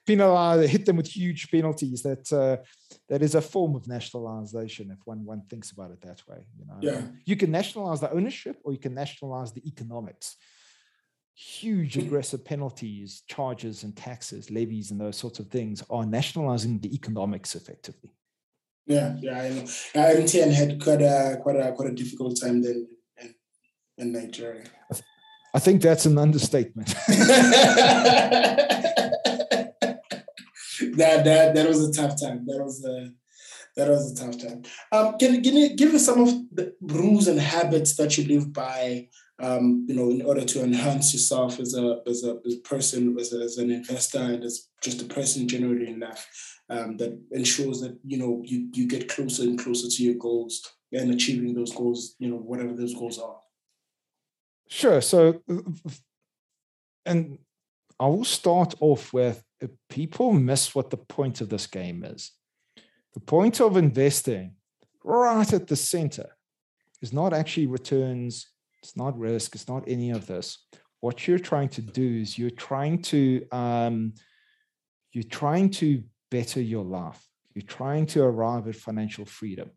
penalize, hit them with huge penalties. That uh, that is a form of nationalization, if one one thinks about it that way. You know, yeah. you can nationalize the ownership, or you can nationalize the economics. Huge aggressive penalties, charges, and taxes, levies, and those sorts of things are nationalizing the economics effectively. Yeah, yeah, I know. MTN had quite a quite a quite a difficult time then in Nigeria. I think that's an understatement. that that that was a tough time. That was a that was a tough time. Um, can, can you give us some of the rules and habits that you live by? Um, you know, in order to enhance yourself as a as a, as a person, as, a, as an investor, and as just a person generally in life, um, that ensures that you know you you get closer and closer to your goals and achieving those goals. You know, whatever those goals are. Sure. So, and I will start off with people miss what the point of this game is. The point of investing right at the center is not actually returns, it's not risk, it's not any of this. What you're trying to do is you're trying to um, you're trying to better your life. You're trying to arrive at financial freedom.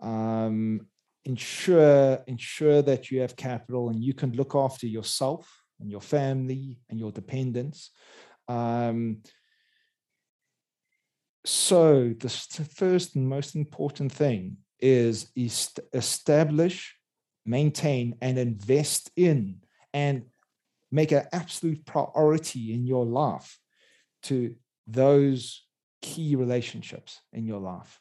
Um, ensure ensure that you have capital and you can look after yourself and your family and your dependents. Um, so the first and most important thing is, is establish, maintain, and invest in and make an absolute priority in your life to those key relationships in your life.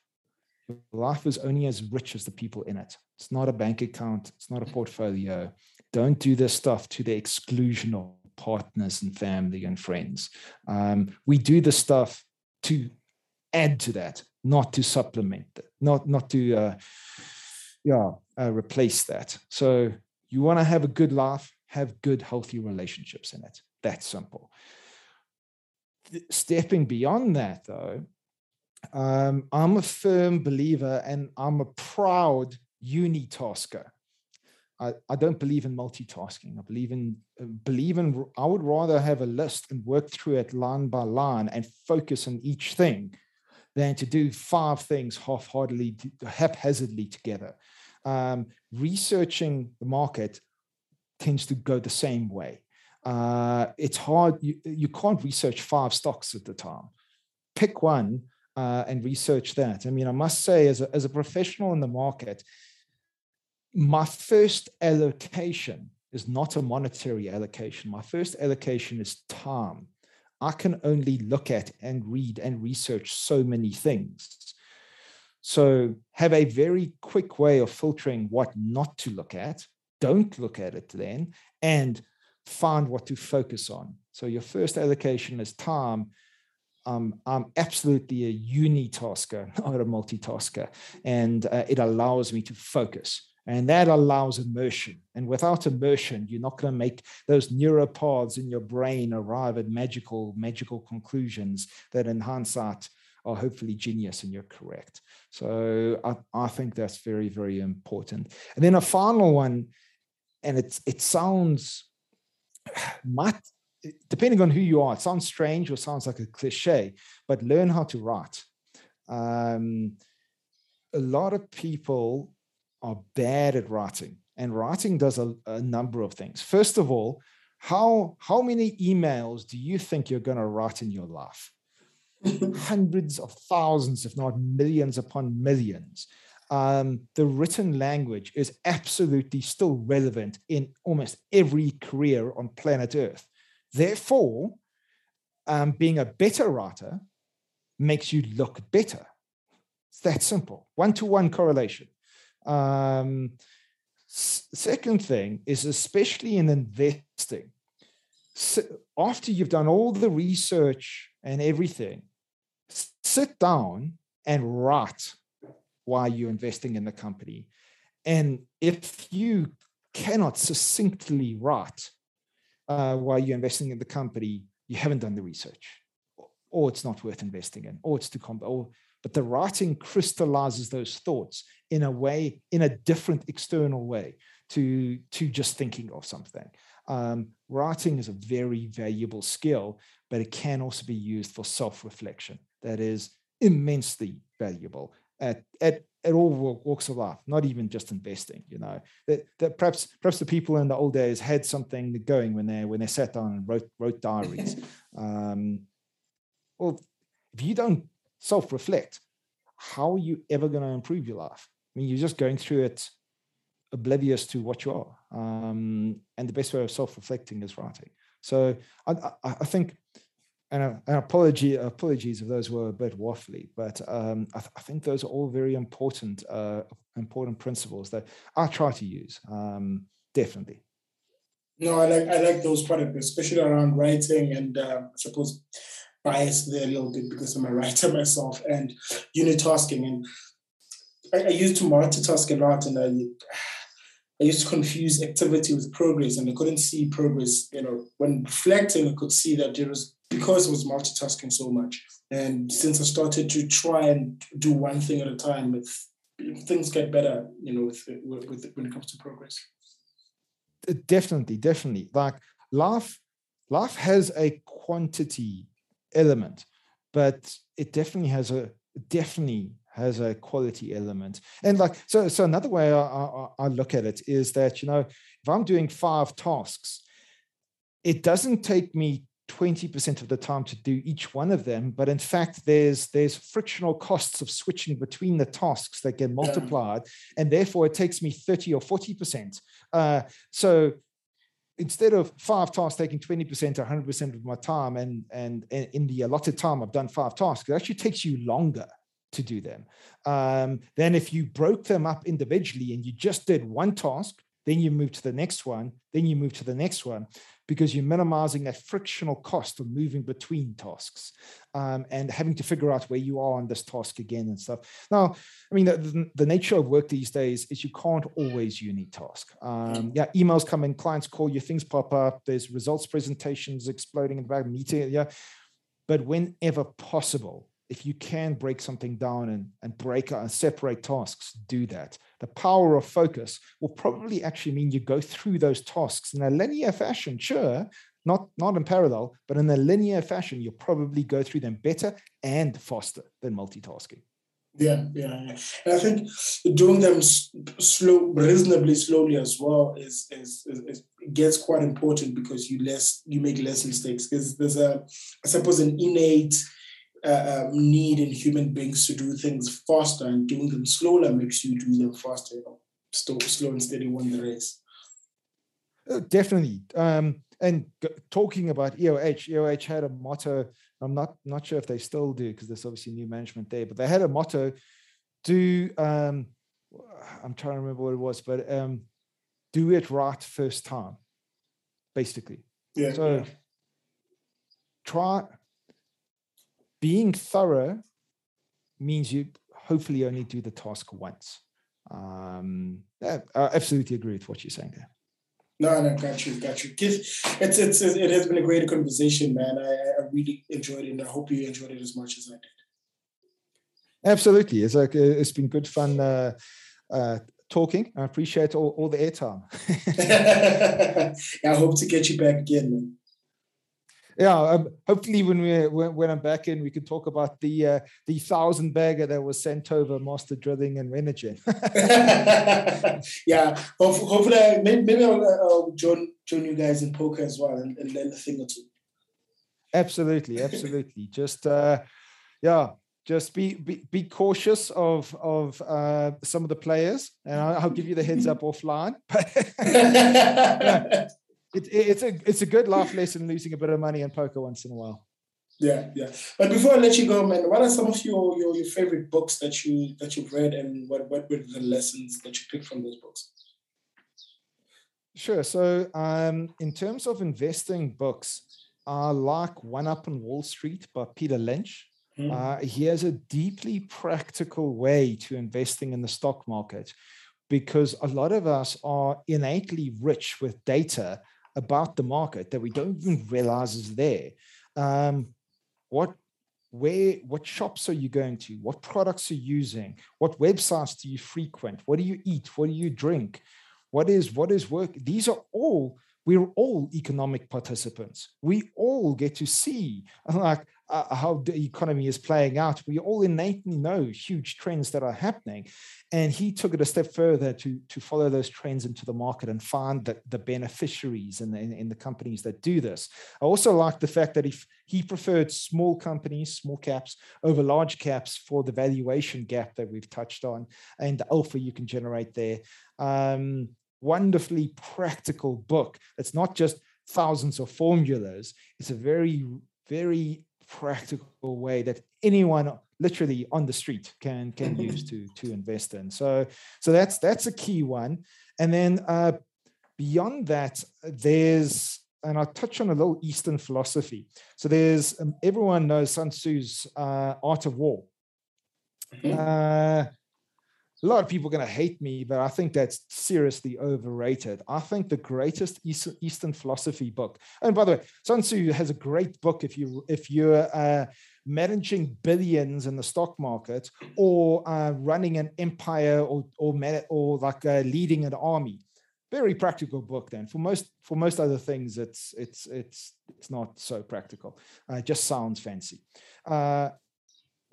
Life is only as rich as the people in it. It's not a bank account, it's not a portfolio. Don't do this stuff to the exclusion of partners and family and friends. Um, we do the stuff to add to that, not to supplement not not to uh, yeah uh, replace that. So you want to have a good life, have good healthy relationships in it. That's simple. Stepping beyond that, though, um, I'm a firm believer and I'm a proud unitasker. I, I don't believe in multitasking. I believe in uh, believe in. I would rather have a list and work through it line by line and focus on each thing than to do five things half-heartedly, haphazardly together. Um, researching the market tends to go the same way. Uh, it's hard. You, you can't research five stocks at the time. Pick one uh, and research that. I mean, I must say, as a, as a professional in the market, my first allocation is not a monetary allocation. My first allocation is time. I can only look at and read and research so many things. So, have a very quick way of filtering what not to look at. Don't look at it then, and find what to focus on. So, your first allocation is time. Um, I'm absolutely a unitasker, not a multitasker, and uh, it allows me to focus. And that allows immersion. And without immersion, you're not going to make those neural paths in your brain arrive at magical, magical conclusions that in hindsight are hopefully genius and you're correct. So I, I think that's very, very important. And then a final one, and it, it sounds might depending on who you are, it sounds strange or sounds like a cliche, but learn how to write. Um, a lot of people are bad at writing. And writing does a, a number of things. First of all, how, how many emails do you think you're going to write in your life? Hundreds of thousands, if not millions upon millions. Um, the written language is absolutely still relevant in almost every career on planet Earth. Therefore, um, being a better writer makes you look better. It's that simple. One to one correlation. Um, second thing is, especially in investing, so after you've done all the research and everything, sit down and write why you're investing in the company. And if you cannot succinctly write uh, why you're investing in the company, you haven't done the research, or it's not worth investing in, or it's too or but the writing crystallizes those thoughts in a way, in a different external way to, to just thinking of something. Um, writing is a very valuable skill, but it can also be used for self-reflection. That is immensely valuable at, at, at all walks of life, not even just investing. You know that, that perhaps perhaps the people in the old days had something going when they when they sat down and wrote wrote diaries. um, well, if you don't self reflect. How are you ever going to improve your life? I mean, you're just going through it oblivious to what you are. Um, and the best way of self reflecting is writing. So I, I, I think, and an apology, apologies if those were a bit waffly, but um, I, th- I, think those are all very important, uh, important principles that I try to use. Um, definitely. No, I like I like those products, especially around writing and um, I suppose biased there a little bit because I'm a writer myself and unitasking. And I, I used to multitask a lot and I I used to confuse activity with progress, and I couldn't see progress. You know, when reflecting, I could see that there was because I was multitasking so much. And since I started to try and do one thing at a time, things get better. You know, with, with, with when it comes to progress. Definitely, definitely. Like life, life has a quantity element, but it definitely has a definitely has a quality element. And like so, so another way I, I, I look at it is that you know if I'm doing five tasks, it doesn't take me 20% of the time to do each one of them but in fact there's there's frictional costs of switching between the tasks that get multiplied yeah. and therefore it takes me 30 or 40% uh, so instead of five tasks taking 20% or 100% of my time and, and, and in the allotted time i've done five tasks it actually takes you longer to do them um, then if you broke them up individually and you just did one task then you move to the next one then you move to the next one because you're minimizing that frictional cost of moving between tasks um, and having to figure out where you are on this task again and stuff. Now, I mean, the, the, nature of work these days is you can't always unit task. Um, yeah, emails come in, clients call you, things pop up, there's results presentations exploding in the back, meeting, yeah. But whenever possible, if you can break something down and, and break and separate tasks, do that. The power of focus will probably actually mean you go through those tasks in a linear fashion, sure, not, not in parallel, but in a linear fashion, you'll probably go through them better and faster than multitasking. Yeah, yeah, yeah. And I think doing them slow, reasonably slowly as well is, is, is, is gets quite important because you less you make less mistakes because there's a I suppose an innate uh, um, need in human beings to do things faster, and doing them slower makes you do them faster. You know, slow, slow and steady win the race. Uh, definitely. Um, and g- talking about EOH, EOH had a motto. I'm not not sure if they still do because there's obviously new management there, but they had a motto: do um, I'm trying to remember what it was, but um, do it right first time, basically. Yeah. So yeah. try being thorough means you hopefully only do the task once. Um, I absolutely agree with what you're saying there. No, no, got you, got you. It's, it's, it has been a great conversation, man. I, I really enjoyed it, and I hope you enjoyed it as much as I did. Absolutely, it's like it's been good fun uh, uh, talking. I appreciate all, all the airtime. I hope to get you back again, man yeah um, hopefully when we when, when, i'm back in we can talk about the uh, the thousand bagger that was sent over master drilling and Renergen. yeah hopefully maybe, maybe i'll uh, join join you guys in poker as well and, and learn a thing or two absolutely absolutely just uh yeah just be, be be cautious of of uh, some of the players, and I'll, I'll, give you the heads up offline. yeah it, it's a it's a good life lesson losing a bit of money in poker once in a while. Yeah, yeah. But before I let you go, man, what are some of your, your, your favorite books that you that you've read, and what what were the lessons that you picked from those books? Sure. So, um, in terms of investing books, I like One Up on Wall Street by Peter Lynch. Mm. Uh, he has a deeply practical way to investing in the stock market because a lot of us are innately rich with data about the market that we don't even realize is there. Um, what where what shops are you going to? What products are you using? What websites do you frequent? What do you eat? What do you drink? What is what is work? These are all we're all economic participants. We all get to see like uh, how the economy is playing out. We all innately know huge trends that are happening. And he took it a step further to, to follow those trends into the market and find the, the beneficiaries in the, in the companies that do this. I also like the fact that if he preferred small companies, small caps over large caps for the valuation gap that we've touched on and the alpha you can generate there. Um, wonderfully practical book. It's not just thousands of formulas. It's a very, very practical way that anyone literally on the street can can use to to invest in so so that's that's a key one and then uh beyond that there's and I'll touch on a little Eastern philosophy. So there's um, everyone knows Sun Tzu's uh, Art of War. Mm-hmm. Uh, a lot of people are going to hate me, but I think that's seriously overrated. I think the greatest Eastern philosophy book, and by the way, Sun Tzu has a great book if you if you're uh, managing billions in the stock market or uh, running an empire or or or like uh, leading an army. Very practical book. Then for most for most other things, it's it's it's it's not so practical. Uh, it just sounds fancy.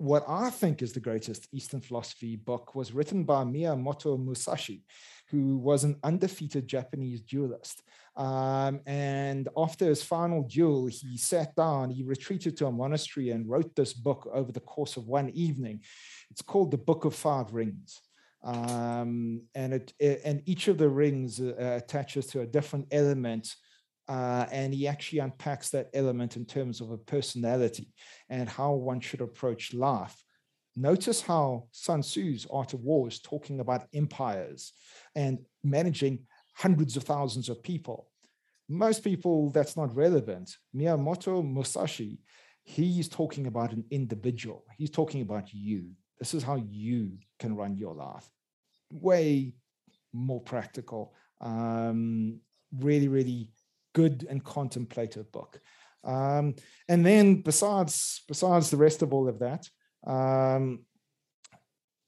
What I think is the greatest Eastern philosophy book was written by Miyamoto Musashi, who was an undefeated Japanese duelist. Um, and after his final duel, he sat down, he retreated to a monastery and wrote this book over the course of one evening. It's called The Book of Five Rings. Um, and it, and each of the rings uh, attaches to a different element uh, and he actually unpacks that element in terms of a personality and how one should approach life. Notice how Sun Tzu's Art of War is talking about empires and managing hundreds of thousands of people. Most people, that's not relevant. Miyamoto Musashi, he's talking about an individual. He's talking about you. This is how you can run your life. Way more practical. Um, really, really good and contemplative book. Um, and then besides besides the rest of all of that, um,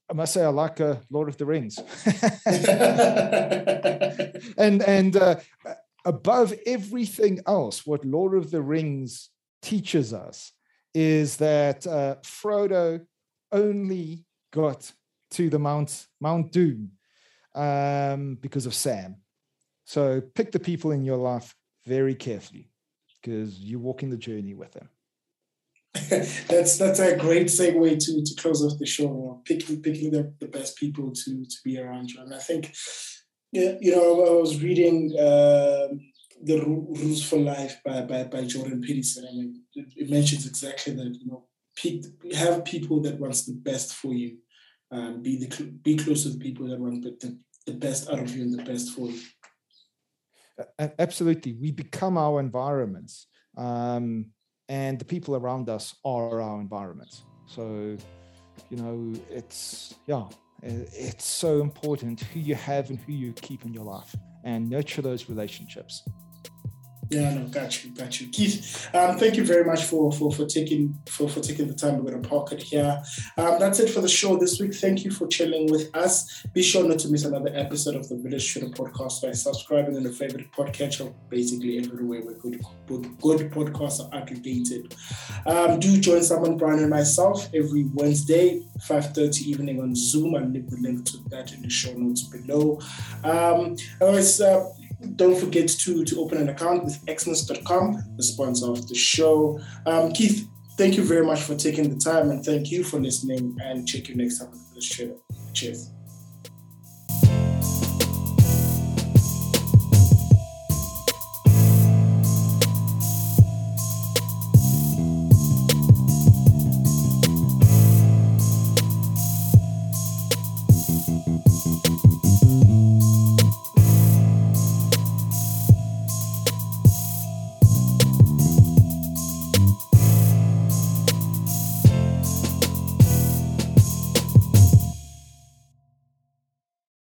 I must say I like uh, Lord of the Rings. and and uh, above everything else, what Lord of the Rings teaches us is that uh, Frodo only got to the Mount Mount Doom um, because of Sam. So pick the people in your life very carefully because you're walking the journey with them. that's that's a great segue to to close off the show. Picking picking the, the best people to to be around you, and I think, yeah, you know, I was reading uh, the Rules for Life by by, by Jordan Peterson, and it, it mentions exactly that. You know, have people that wants the best for you. Um, be the be close to the people that want the, the best out of you and the best for you absolutely. We become our environments um, and the people around us are our environments. So you know it's yeah it's so important who you have and who you keep in your life and nurture those relationships yeah, no, got you, got you, Keith. Um, thank you very much for for for taking for for taking the time. We're gonna park it here. Um, that's it for the show this week. Thank you for chilling with us. Be sure not to miss another episode of the Village Shooter podcast by subscribing on your favorite podcatcher, basically everywhere where good good, good podcasts are aggregated. Um, do join Simon Brown and myself every Wednesday, 5:30 evening on Zoom. I'll leave the link to that in the show notes below. Um, otherwise. Uh, don't forget to to open an account with exness.com, the sponsor of the show. Um, Keith, thank you very much for taking the time and thank you for listening and check you next time on the show. Cheers.